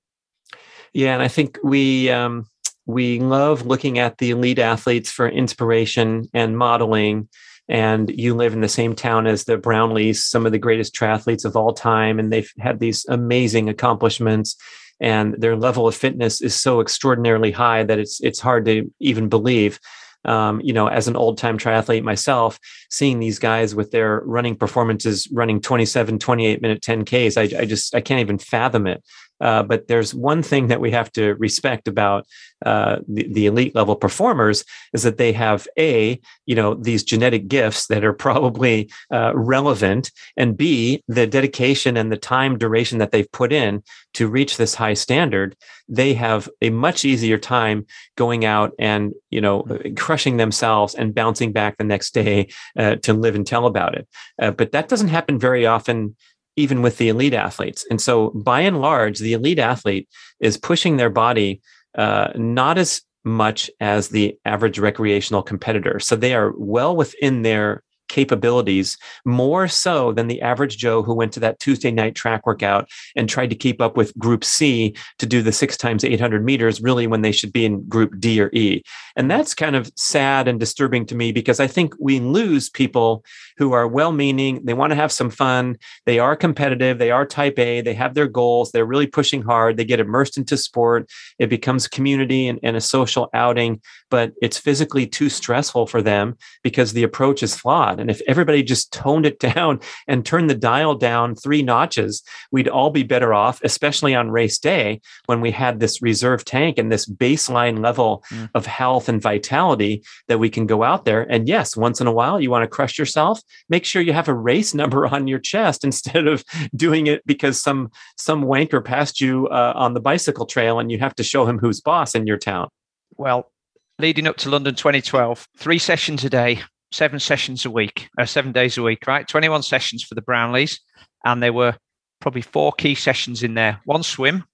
Yeah, and I think we um, we love looking at the elite athletes for inspiration and modeling. And you live in the same town as the Brownlees, some of the greatest triathletes of all time, and they've had these amazing accomplishments. And their level of fitness is so extraordinarily high that it's it's hard to even believe. Um, you know, as an old time triathlete myself, seeing these guys with their running performances running 27, 28 minute 10Ks, I, I just, I can't even fathom it. Uh, but there's one thing that we have to respect about uh, the, the, elite level performers is that they have a you know these genetic gifts that are probably uh, relevant and b the dedication and the time duration that they've put in to reach this high standard they have a much easier time going out and you know mm-hmm. crushing themselves and bouncing back the next day uh, to live and tell about it uh, but that doesn't happen very often even with the elite athletes. And so, by and large, the elite athlete is pushing their body uh, not as much as the average recreational competitor. So they are well within their capabilities more so than the average Joe who went to that Tuesday night track workout and tried to keep up with group C to do the six times 800 meters, really when they should be in group D or E. And that's kind of sad and disturbing to me because I think we lose people who are well meaning. They want to have some fun. They are competitive. They are type A. They have their goals. They're really pushing hard. They get immersed into sport. It becomes community and, and a social outing, but it's physically too stressful for them because the approach is flawed. And if everybody just toned it down and turned the dial down three notches, we'd all be better off, especially on race day when we had this reserve tank and this baseline level mm. of health and vitality that we can go out there. And yes, once in a while, you want to crush yourself, make sure you have a race number on your chest instead of doing it because some some wanker passed you uh, on the bicycle trail and you have to show him who's boss in your town. Well, leading up to London 2012, three sessions a day, seven sessions a week, uh, seven days a week, right? 21 sessions for the Brownlees. And there were probably four key sessions in there one swim,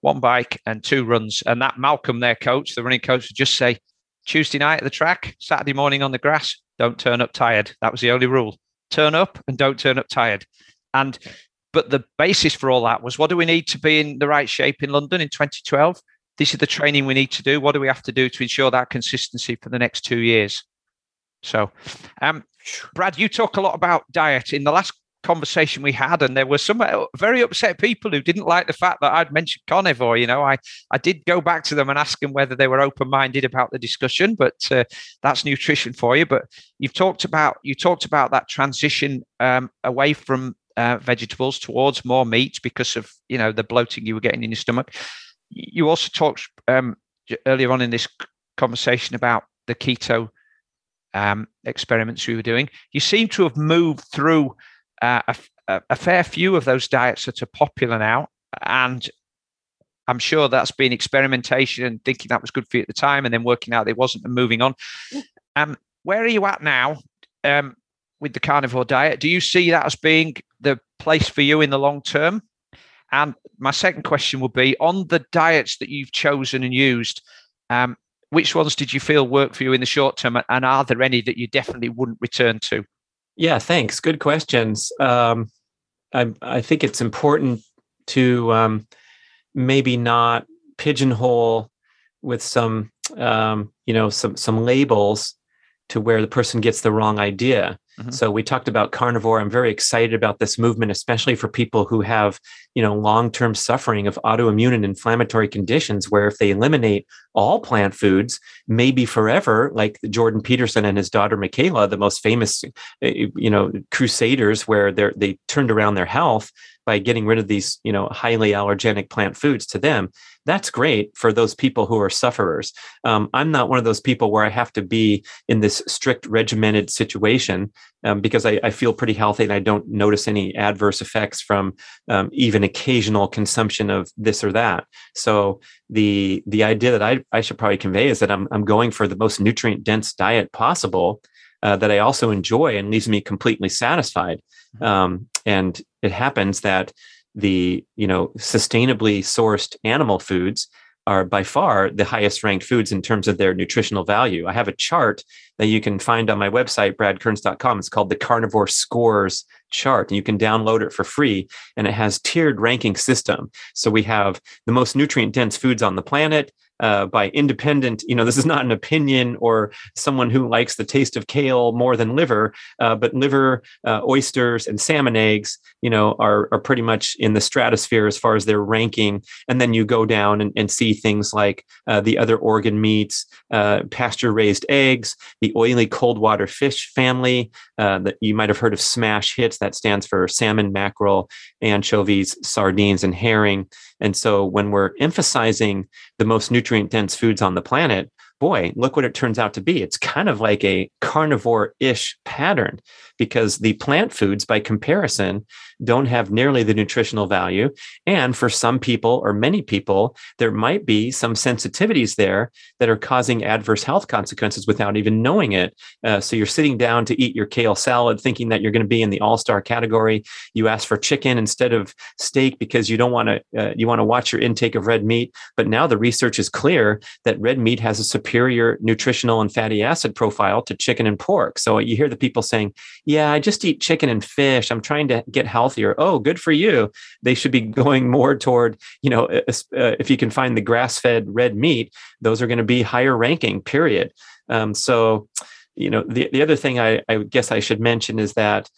one bike, and two runs. And that Malcolm, their coach, the running coach, would just say, Tuesday night at the track, Saturday morning on the grass, don't turn up tired. That was the only rule. Turn up and don't turn up tired. And but the basis for all that was what do we need to be in the right shape in London in 2012? this is the training we need to do. What do we have to do to ensure that consistency for the next two years? So, um, Brad, you talk a lot about diet in the last conversation we had, and there were some uh, very upset people who didn't like the fact that I'd mentioned carnivore. You know, I I did go back to them and ask them whether they were open minded about the discussion, but uh, that's nutrition for you. But you've talked about you talked about that transition um, away from uh, vegetables towards more meat because of you know the bloating you were getting in your stomach. You also talked um, earlier on in this conversation about the keto um, experiments we were doing. You seem to have moved through uh, a, a, fair few of those diets that are popular now, and I'm sure that's been experimentation and thinking that was good for you at the time, and then working out it wasn't, and moving on. Um, where are you at now um, with the carnivore diet? Do you see that as being the place for you in the long term? And my second question would be on the diets that you've chosen and used. Um, which ones did you feel work for you in the short term, and are there any that you definitely wouldn't return to? Yeah, thanks. Good questions. Um, I, I think it's important to um, maybe not pigeonhole with some, um, you know, some some labels to where the person gets the wrong idea. Mm-hmm. So we talked about carnivore. I'm very excited about this movement, especially for people who have, you know, long-term suffering of autoimmune and inflammatory conditions, where if they eliminate all plant foods, maybe forever, like Jordan Peterson and his daughter Mikhaila, the most famous, eh, you know, crusaders, where they they turned around their health by getting rid of these, you know, highly allergenic plant foods to them that's great for those people who are sufferers. Um, I'm not one of those people where I have to be in this strict regimented situation um, because I, I, feel pretty healthy and I don't notice any adverse effects from um, even occasional consumption of this or that. So the the idea that I, I should probably convey is that I'm I'm going for the most nutrient dense diet possible. Uh, that I also enjoy and leaves me completely satisfied. Mm-hmm. Um, and it happens that the you know sustainably sourced animal foods are by far the highest ranked foods in terms of their nutritional value. I have a chart that you can find on my website, bradkearns.com. It's called the Carnivore Scores chart, and you can download it for free. And it has tiered ranking system. So we have the most nutrient dense foods on the planet, uh, by independent, you know, this is not an opinion or someone who likes the taste of kale more than liver, uh, but liver, uh, oysters, and salmon eggs, you know, are, are pretty much in the stratosphere as far as their ranking. And then you go down and, and see things like uh, the other organ meats, uh, pasture raised eggs, the oily cold water fish family uh, that you might have heard of smash hits. That stands for salmon, mackerel, anchovies, sardines, and herring. And so when we're emphasizing the most nutrient dense foods on the planet, boy, look what it turns out to be. It's kind of like a carnivore ish pattern because the plant foods, by comparison, don't have nearly the nutritional value. And for some people or many people, there might be some sensitivities there that are causing adverse health consequences without even knowing it. Uh, so you're sitting down to eat your kale salad thinking that you're going to be in the all star category. You ask for chicken instead of steak because you don't want to, uh, you want to watch your intake of red meat. But now the research is clear that red meat has a superior nutritional and fatty acid profile to chicken and pork. So you hear the people saying, yeah, I just eat chicken and fish. I'm trying to get healthier. Oh, good for you. They should be going more toward, you know, uh, if you can find the grass fed red meat, those are going to be higher ranking, period. Um, so, you know, the, the other thing I, I guess I should mention is that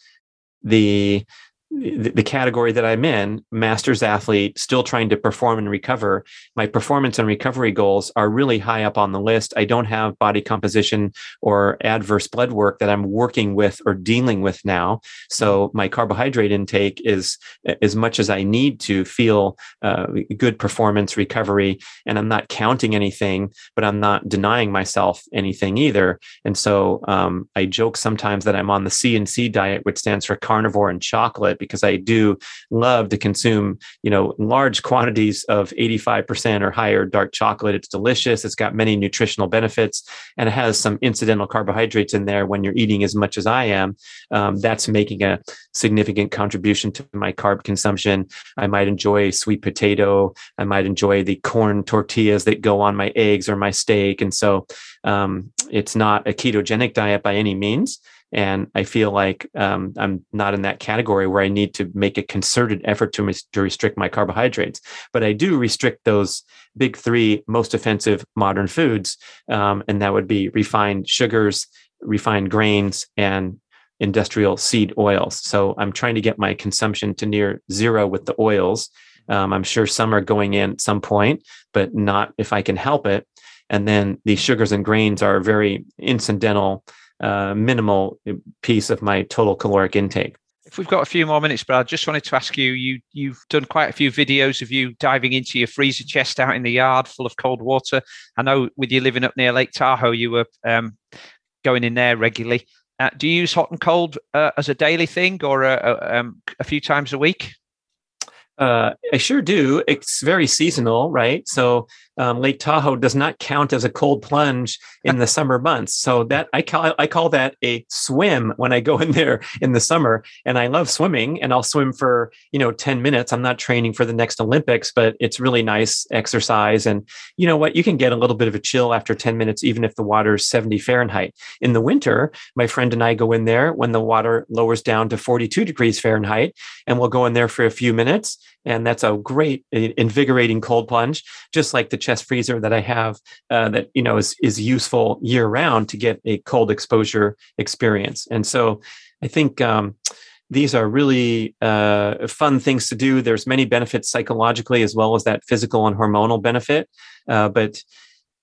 the the, the category that I'm in, master's athlete, still trying to perform and recover, my performance and recovery goals are really high up on the list. I don't have body composition or adverse blood work that I'm working with or dealing with now. So my carbohydrate intake is as much as I need to feel uh, good performance recovery. And I'm not counting anything, but I'm not denying myself anything either. And so um, I joke sometimes that I'm on the C and C diet, which stands for carnivore and chocolate because I do love to consume, you know, large quantities of 85% or higher dark chocolate. It's delicious. It's got many nutritional benefits and it has some incidental carbohydrates in there when you're eating as much as I am. Um, that's making a significant contribution to my carb consumption. I might enjoy sweet potato. I might enjoy the corn tortillas that go on my eggs or my steak. And so um, it's not a ketogenic diet by any means And I feel like um, I'm not in that category where I need to make a concerted effort to, to restrict my carbohydrates. But I do restrict those big three most offensive modern foods. Um, and that would be refined sugars, refined grains, and industrial seed oils. So I'm trying to get my consumption to near zero with the oils. Um, I'm sure some are going in at some point, but not if I can help it. And then the sugars and grains are very incidental, uh, minimal piece of my total caloric intake. If we've got a few more minutes, but I just wanted to ask you, you you've done quite a few videos of you diving into your freezer chest out in the yard full of cold water. I know with you living up near Lake Tahoe, you were um, going in there regularly. Uh, do you use hot and cold uh, as a daily thing or a, a, um, a few times a week? Uh, I sure do. It's very seasonal, right? So um, Lake Tahoe does not count as a cold plunge in the summer months. So that I call I call that a swim when I go in there in the summer. And I love swimming, and I'll swim for you know ten minutes. I'm not training for the next Olympics, but it's really nice exercise. And you know what? You can get a little bit of a chill after ten minutes, even if the water is 70 Fahrenheit. In the winter, my friend and I go in there when the water lowers down to 42 degrees Fahrenheit, and we'll go in there for a few minutes and that's a great invigorating cold plunge just like the chest freezer that i have uh, that you know is, is useful year round to get a cold exposure experience. And so i think um, these are really uh, fun things to do. There's many benefits psychologically as well as that physical and hormonal benefit. Uh, but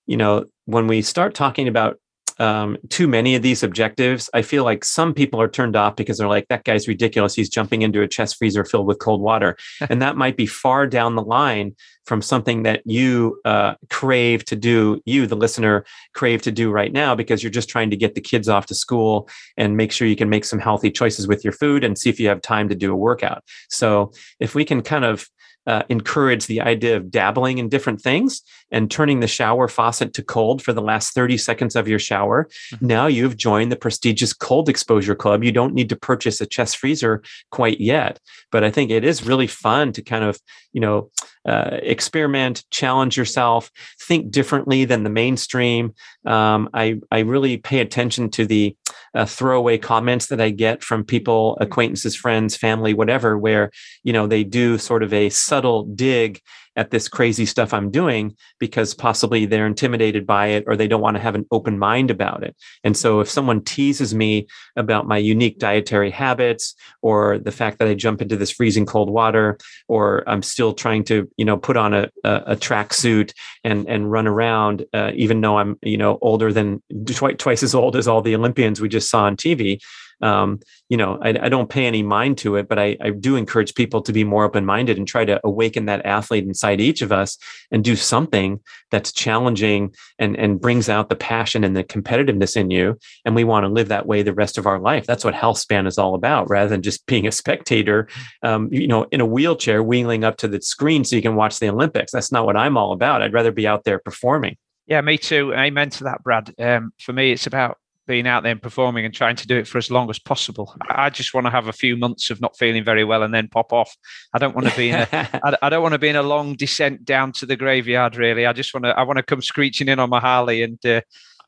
you know when we start talking about um, too many of these objectives, I feel like some people are turned off because they're like, that guy's ridiculous. He's jumping into a chest freezer filled with cold water. and that might be far down the line from something that you uh, crave to do, you, the listener, crave to do right now because you're just trying to get the kids off to school and make sure you can make some healthy choices with your food and see if you have time to do a workout. So if we can kind of uh, encourage the idea of dabbling in different things and turning the shower faucet to cold for the last 30 seconds of your shower. Mm-hmm. Now you've joined the prestigious cold exposure club. You don't need to purchase a chest freezer quite yet, but I think it is really fun to kind of, you know, uh, experiment, challenge yourself, think differently than the mainstream. Um, I I really pay attention to the uh, throwaway comments that I get from people, mm. acquaintances, friends, family, whatever, where you know they do sort of a subtle dig at this crazy stuff I'm doing because possibly they're intimidated by it or they don't want to have an open mind about it. And so if someone teases me about my unique dietary habits or the fact that I jump into this freezing cold water or I'm still trying to, you know, put on a, a, a track suit and, and run around, uh, even though I'm, you know, older than twice as old as all the Olympians we just saw on TV, um, you know, I, I, don't pay any mind to it, but I, I do encourage people to be more open minded and try to awaken that athlete inside each of us and do something that's challenging and, and brings out the passion and the competitiveness in you. And we want to live that way the rest of our life. That's what health span is all about, rather than just being a spectator, um, you know, in a wheelchair, wheeling up to the screen so you can watch the Olympics. That's not what I'm all about. I'd rather be out there performing. Yeah, me too. Amen to that, Brad. Um, for me, it's about being out there and performing and trying to do it for as long as possible. I just want to have a few months of not feeling very well and then pop off. I don't want to be in a, I, don't want to be in a long descent down to the graveyard. Really, I just want to I want to come screeching in on my Harley and uh,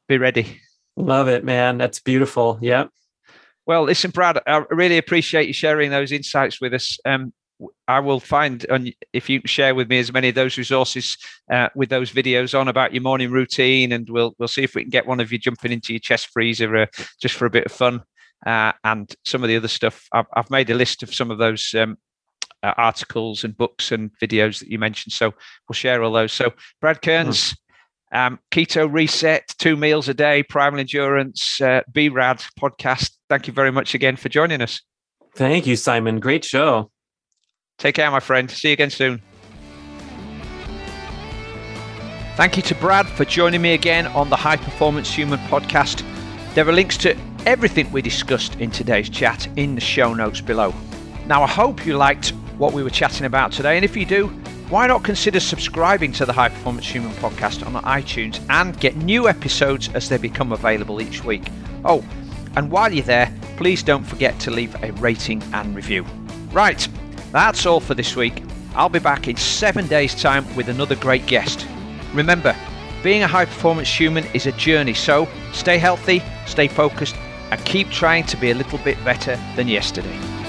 be ready. Love it, man. That's beautiful. Yep. Well, listen, Brad, I really appreciate you sharing those insights with us. Um, I will find, and if you share with me as many of those resources uh, with those videos on about your morning routine, and we'll we'll see if we can get one of you jumping into your chest freezer uh, just for a bit of fun, uh, and some of the other stuff. I've, I've made a list of some of those um, uh, articles and books and videos that you mentioned, so we'll share all those. So, Brad Kearns. Hmm. Um, Keto Reset, two meals a day, Primal Endurance, uh, BRAD podcast. Thank you very much again for joining us. Thank you, Simon. Great show. Take care, my friend. See you again soon. Thank you to Brad for joining me again on the High Performance Human podcast. There are links to everything we discussed in today's chat in the show notes below. Now, I hope you liked what we were chatting about today, and if you do, why not consider subscribing to the High Performance Human podcast on iTunes and get new episodes as they become available each week? Oh, and while you're there, please don't forget to leave a rating and review. Right, that's all for this week. I'll be back in seven days' time with another great guest. Remember, being a high performance human is a journey, so stay healthy, stay focused, and keep trying to be a little bit better than yesterday.